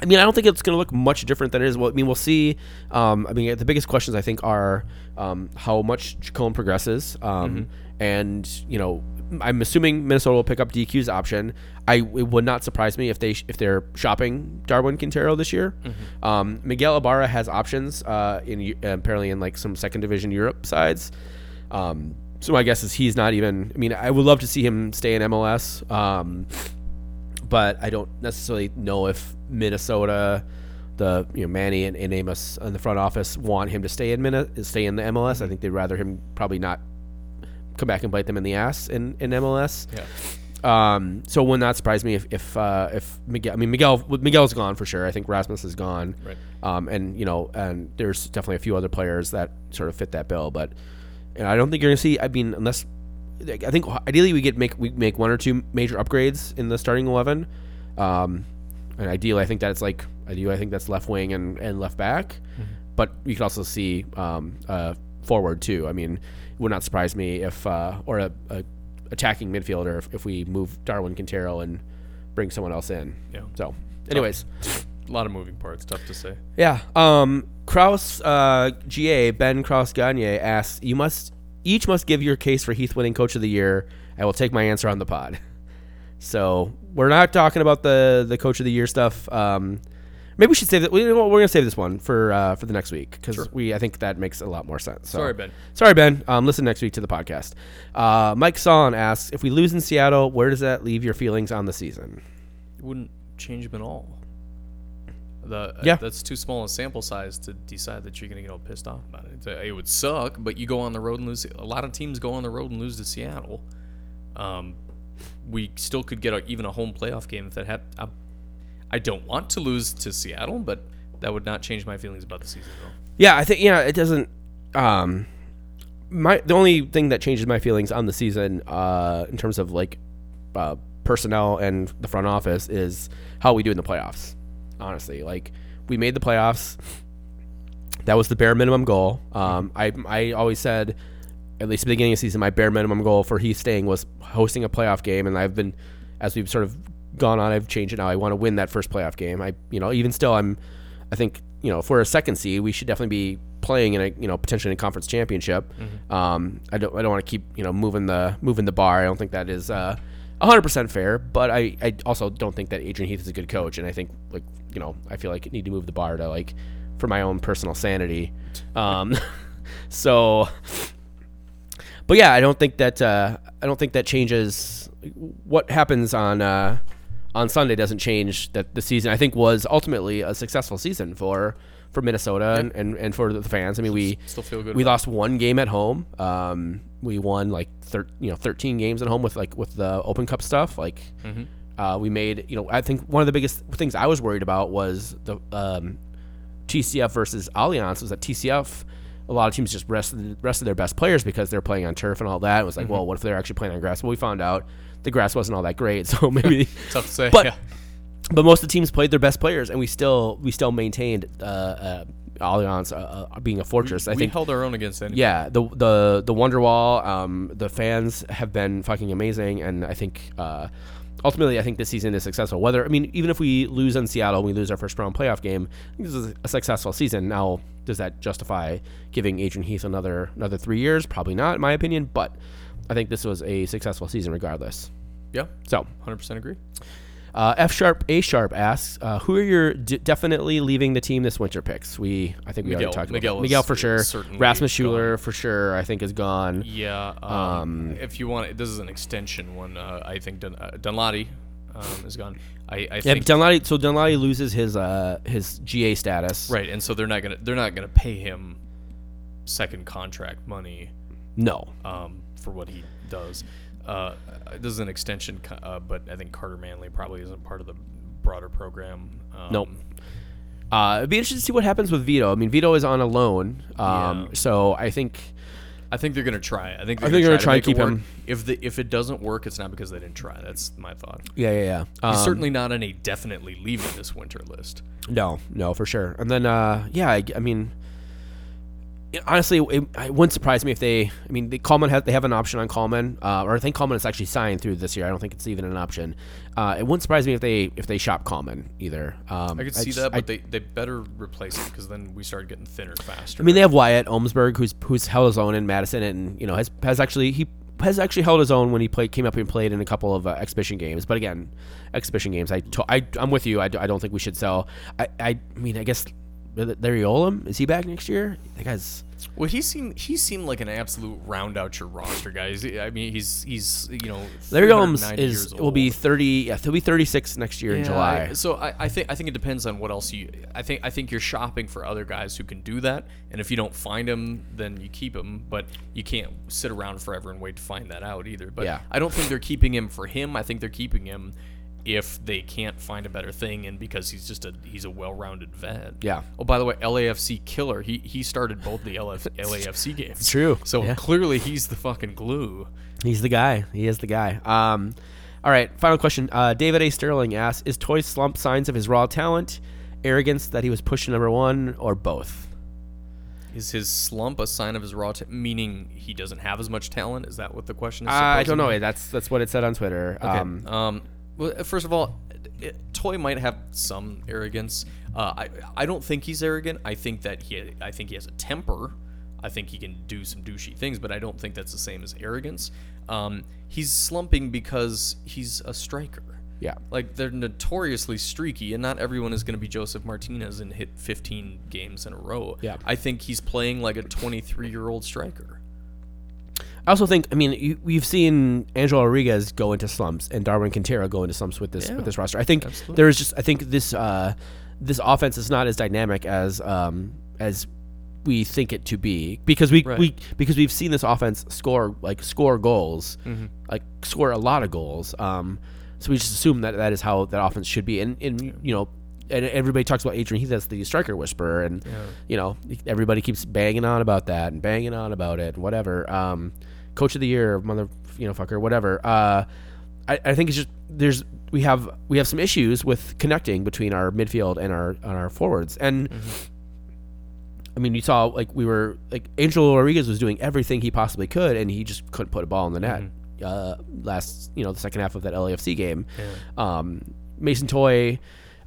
I mean, I don't think it's going to look much different than it is. Well, I mean, we'll see. Um, I mean, the biggest questions I think are um, how much Chacon progresses, um, and you know, I'm assuming Minnesota will pick up DQ's option. I it would not surprise me if they if they're shopping Darwin Quintero this year. Um, Miguel Ibarra has options uh, in apparently in like some second division Europe sides. Um, so my guess is he's not even. I mean, I would love to see him stay in MLS. Um, but I don't necessarily know if Minnesota, the you know Manny and, and Amos in the front office want him to stay in Min- stay in the MLS. I think they'd rather him probably not come back and bite them in the ass in, in MLS. Yeah. Um, so it would not surprise me if if uh, if Miguel. I mean Miguel Miguel's gone for sure. I think Rasmus is gone. Right. Um, and you know, and there's definitely a few other players that sort of fit that bill, but and I don't think you're gonna see. I mean, unless I think ideally we get make we make one or two major upgrades in the starting eleven. Um, and ideally, I think that's like ideally I think that's left wing and, and left back. But you could also see um, uh, forward too. I mean, it would not surprise me if uh, or a, a attacking midfielder if, if we move Darwin Quintero and bring someone else in. Yeah. So, anyways. A lot of moving parts. Tough to say. Yeah. Um, Kraus, uh, GA, Ben Kraus Gagne asks, You must each must give your case for Heath winning coach of the year. I will take my answer on the pod. So we're not talking about the the coach of the year stuff. Um, maybe we should save that. We, we're gonna save this one for uh, for the next week because we I think that makes a lot more sense. So, Sorry, Ben. Sorry, Ben. Um, listen next week to the podcast. Uh, Mike Son asks, if we lose in Seattle, where does that leave your feelings on the season? It wouldn't change them at all. The Yeah. that's too small a sample size to decide that you're gonna get all pissed off about it. It- It would suck, but you go on the road and lose. A lot of teams go on the road and lose to Seattle. Um, we still could get a, even a home playoff game if that had. I, I don't want to lose to Seattle, but that would not change my feelings about the season at all. Yeah, I think yeah, it doesn't. Um, my the only thing that changes my feelings on the season, uh, in terms of like, uh, personnel and the front office is how we do in the playoffs. Honestly, like we made the playoffs. That was the bare minimum goal. Um, I I always said, at least at the beginning of the season, my bare minimum goal for Heath staying was hosting a playoff game, and I've been, as we've sort of gone on, I've changed it now. I want to win that first playoff game. I you know even still I'm, I think you know for a second seed we should definitely be playing in a you know potentially in a conference championship. Um, I don't I don't want to keep you know moving the moving the bar. I don't think that is uh. 100% fair, but I, I also don't think that Adrian Heath is a good coach, and I think like you know I feel like I need to move the bar to like for my own personal sanity. Um, so, but yeah, I don't think that uh, I don't think that changes what happens on uh, on Sunday doesn't change that the season I think was ultimately a successful season for for Minnesota and, and, and for the fans. I mean, we Still feel good we lost one game at home. Um, we won like thir- you know 13 games at home with like with the Open Cup stuff. Like Mm-hmm. Uh, we made you know I think one of the biggest things I was worried about was the um, TCF versus Allianz was that TCF. A lot of teams just rested rested their best players because they're playing on turf and all that. It was like, Mm-hmm. well, what if they're actually playing on grass? Well, we found out the grass wasn't all that great, so maybe Tough to say. But- yeah. but most of the teams played their best players, and we still we still maintained uh, uh, Allianz uh, uh, being a fortress. I we think held our own against any. yeah, the the the Wonderwall, um, the fans have been fucking amazing, and I think uh, ultimately, I think this season is successful. Whether I mean, even if we lose in Seattle, we lose our first round playoff game. This is a successful season. Now, does that justify giving Adrian Heath another another three years? Probably not, in my opinion. But I think this was a successful season, regardless. Yeah. So, 100% agree. Uh, F sharp A sharp asks, uh, who are your d- definitely leaving the team this winter picks? We I think we Miguel. already talked Miguel about Miguel for sure. Rasmus Schüller for sure. I think is gone. Yeah. Um, Um, if you want, this is an extension one. Uh, I think Dun- uh, Danladi um, is gone. I, I think but Danladi. So Danladi loses his uh his GA status. right, and so they're not gonna they're not gonna pay him second contract money No. um, for what he does. Uh, this is an extension, uh, but I think Carter Manley probably isn't part of the broader program. Um, Nope. Uh, it'd be interesting to see what happens with Vito. I mean, Vito is on a loan, um, Yeah. so I think I think they're gonna try. I think they're I think they're gonna gonna try and to keep him- If the if it doesn't work, it's not because they didn't try. That's my thought. yeah, yeah, yeah. He's Um, certainly not on a definitely leaving this winter list. No, no, for sure. And then, uh, yeah, I, I mean, honestly, it, it wouldn't surprise me if they. I mean, the Kallman has they have an option on Kallman, uh, or I think Kallman is actually signed through this year. I don't think it's even an option. Uh, it wouldn't surprise me if they if they shop Kallman either. Um, I could see just- that, I- but they, they better replace it because then we start getting thinner faster. I mean, they have Wyatt Omsberg, who's who's held his own in Madison, and you know has has actually he has actually held his own when he played came up and played in a couple of uh, exhibition games. But again, exhibition games, I, to, I I'm with you. I, I don't think we should sell. I I, I mean, I guess Larry Olum is he back next year? That guy's well, he seemed he seemed like an absolute round out your roster guys. I mean, he's he's you know Larry 390 Holmes is will be thirty. Yeah, he'll be thirty six next year in July. I- so I, I think I think it depends on what else you. I think I think you're shopping for other guys who can do that, and if you don't find them, then you keep him. But you can't sit around forever and wait to find that out either. But Yeah. I don't think they're keeping him for him. I think they're keeping him if they can't find a better thing, and because he's just a he's a well-rounded vet. Yeah. Oh, by the way, LAFC killer. He he started both the LF, LAFC games. It's true. So Yeah. clearly he's the fucking glue. He's the guy. He is the guy. Um, all right. Final question. Uh, David A. Sterling asks: Is Toye slump signs of his raw talent, arrogance that he was pushed to number one, or both? Is his slump a sign of his raw, ta- meaning he doesn't have as much talent? Is that what the question is? Uh, I don't know. That's that's what it said on Twitter. Okay. Um, Um, well, uh, first of all, it, Toye might have some arrogance. Uh, I I don't think he's arrogant. I think that he I think he has a temper. I think he can do some douchey things, but I don't think that's the same as arrogance. Um, he's slumping because he's a striker. yeah. Like they're notoriously streaky, and not everyone is going to be Josef Martinez and hit 15 games in a row. Yeah. I think he's playing like a 23 year old striker. I also think. I mean, you, we've seen Angelo Rodriguez go into slumps and Darwin Quintero go into slumps with this Yeah. with this roster. I think Absolutely. there is just. I think this uh, this offense is not as dynamic as um, as we think it to be because we, Right. we because we've seen this offense score like score goals, Mm-hmm. like score a lot of goals. Um, so we just assume that that is how that offense should be, and and you know. And everybody talks about Adrian Heath as the striker whisperer, and you know everybody keeps banging on about that and banging on about it, and whatever. Um, coach of the year, mother, you know, fucker, whatever. Uh, I, I think it's just there's we have we have some issues with connecting between our midfield and our and our forwards, and I mean, you saw like we were like Angel Rodriguez was doing everything he possibly could, and he just couldn't put a ball in the net. Uh, last, you know, the second half of that LAFC game, um, Mason Toye.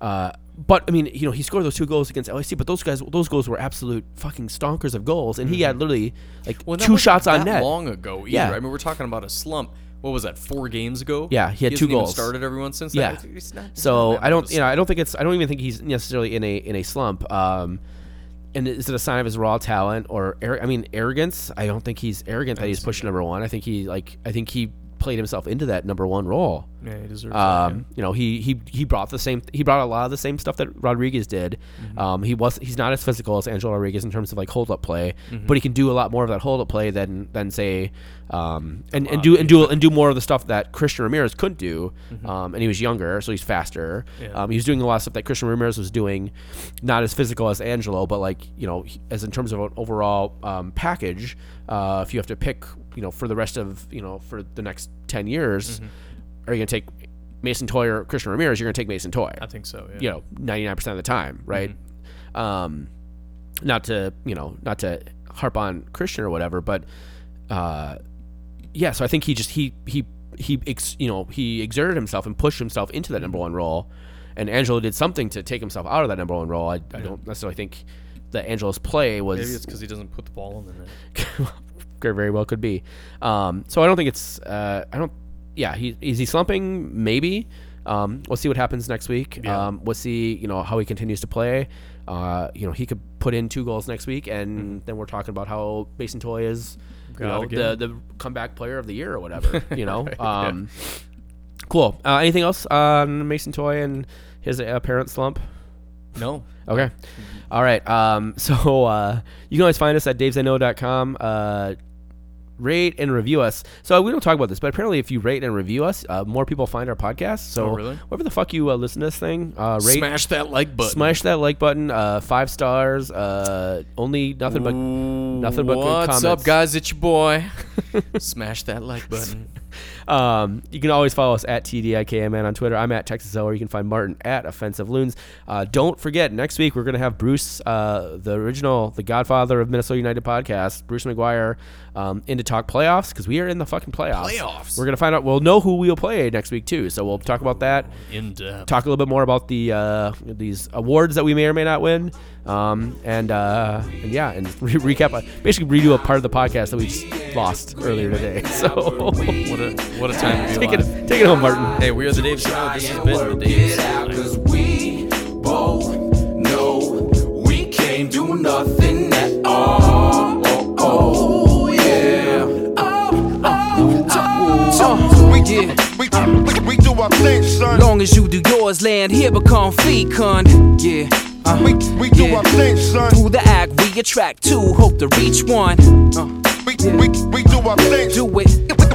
Uh, but I mean, you know, he scored those two goals against LAC, but those guys, those goals were absolute fucking stonkers of goals, and he had literally like Well, two shots on net. long ago either. Yeah. I mean, we're talking about a slump. What was that? Four games ago. Yeah, he had hasn't two goals. started everyone since. Yeah. That. Not- So I don't, you know, I don't think it's, I don't even think he's necessarily in a in a slump. Um, and is it a sign of his raw talent or, I mean, arrogance? I don't think he's arrogant that he's pushed number one. I think he like, I think he played himself into that number one role. Yeah, he deserves that. Um, you know, he he he brought the same. He brought a lot of the same stuff that Rodriguez did. Mm-hmm. Um, he was he's not as physical as Angelo Rodriguez in terms of like hold up play, Mm-hmm. but he can do a lot more of that hold up play than than say, um, and, and do and do and do more of the stuff that Christian Ramirez couldn't do. Um, and he was younger, so he's faster. Mm-hmm. Yeah. Um, he was doing a lot of stuff that Christian Ramirez was doing, not as physical as Angelo, but like you know, as in terms of an overall um, package. Uh, if you have to pick, you know, for the rest of you know for the next ten years, Mm-hmm. are you gonna take Mason Toye or Christian Ramirez? You're gonna take Mason Toye. I think so. Yeah. You know, ninety nine percent of the time, right? Mm-hmm. Um, not to you know, not to harp on Christian or whatever, but uh, yeah. So I think he just he he he ex, you know he exerted himself and pushed himself into that number one role, and Angelo did something to take himself out of that number one role. I, I don't necessarily think that Angelo's play was Maybe it's because he doesn't put the ball in the net. very very well could be. Um, so I don't think it's. Uh, I don't. Yeah, he is he slumping? Maybe. Um, we'll see what happens next week. Yeah. Um, we'll see. You know how he continues to play. Uh, you know he could put in two goals next week, and then we're talking about how Mason Toye is. You know the the comeback player of the year or whatever. You know. Right, yeah. um, Cool. Uh, anything else on Mason Toye and his apparent slump? No. Okay. All right. Um, so uh, you can always find us at davesknow.com. Uh, rate and review us. So we don't talk about this, but apparently, if you rate and review us, uh, more people find our podcast. So Oh, really? whatever the fuck you uh, listen to this thing, uh, rate, Smash that like button. smash that like button. Uh, five stars. Uh, only nothing but nothing but good What's up, guys? It's your boy. Smash that like button. Um, you can always follow us at TDIKMN on Twitter. I'm at Texas or you can find Martin at Offensive Loons. Uh, don't forget, next week we're going to have Bruce, uh, the original, the godfather of Minnesota United podcast, Bruce McGuire, um, in to talk playoffs because we are in the fucking playoffs. Playoffs. We're going to find out, we'll know who we'll play next week too. So we'll talk about that. In depth. Talk a little bit more about the uh, these awards that we may or may not win, um, and, uh, and yeah, and re- recap, uh, basically redo a part of the podcast that we just lost earlier today. So What a what a time to be take alive. it, take it home, Martin. Hey, we are the Dave Show. This has been the Dave Show. Cause we both know we can't do nothing at all. Oh, oh, yeah. Oh, oh, We get, we, we, we do our thing, son. Long as you do yours, land here become fecund. Yeah. Uh, We, we do yeah. our thing, son. Through the act, we attract two, hope to reach one. Uh, We, we, we do our thing. do it, We,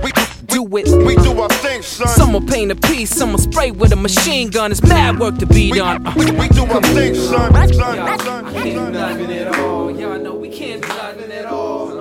we, do it. we do our thing, son. Some will paint a piece, some will spray with a machine gun. It's mad work to be done. Uh, we, we do our thing, son. Son, son, do son. nothing at all. Y'all know we can't do nothing at all.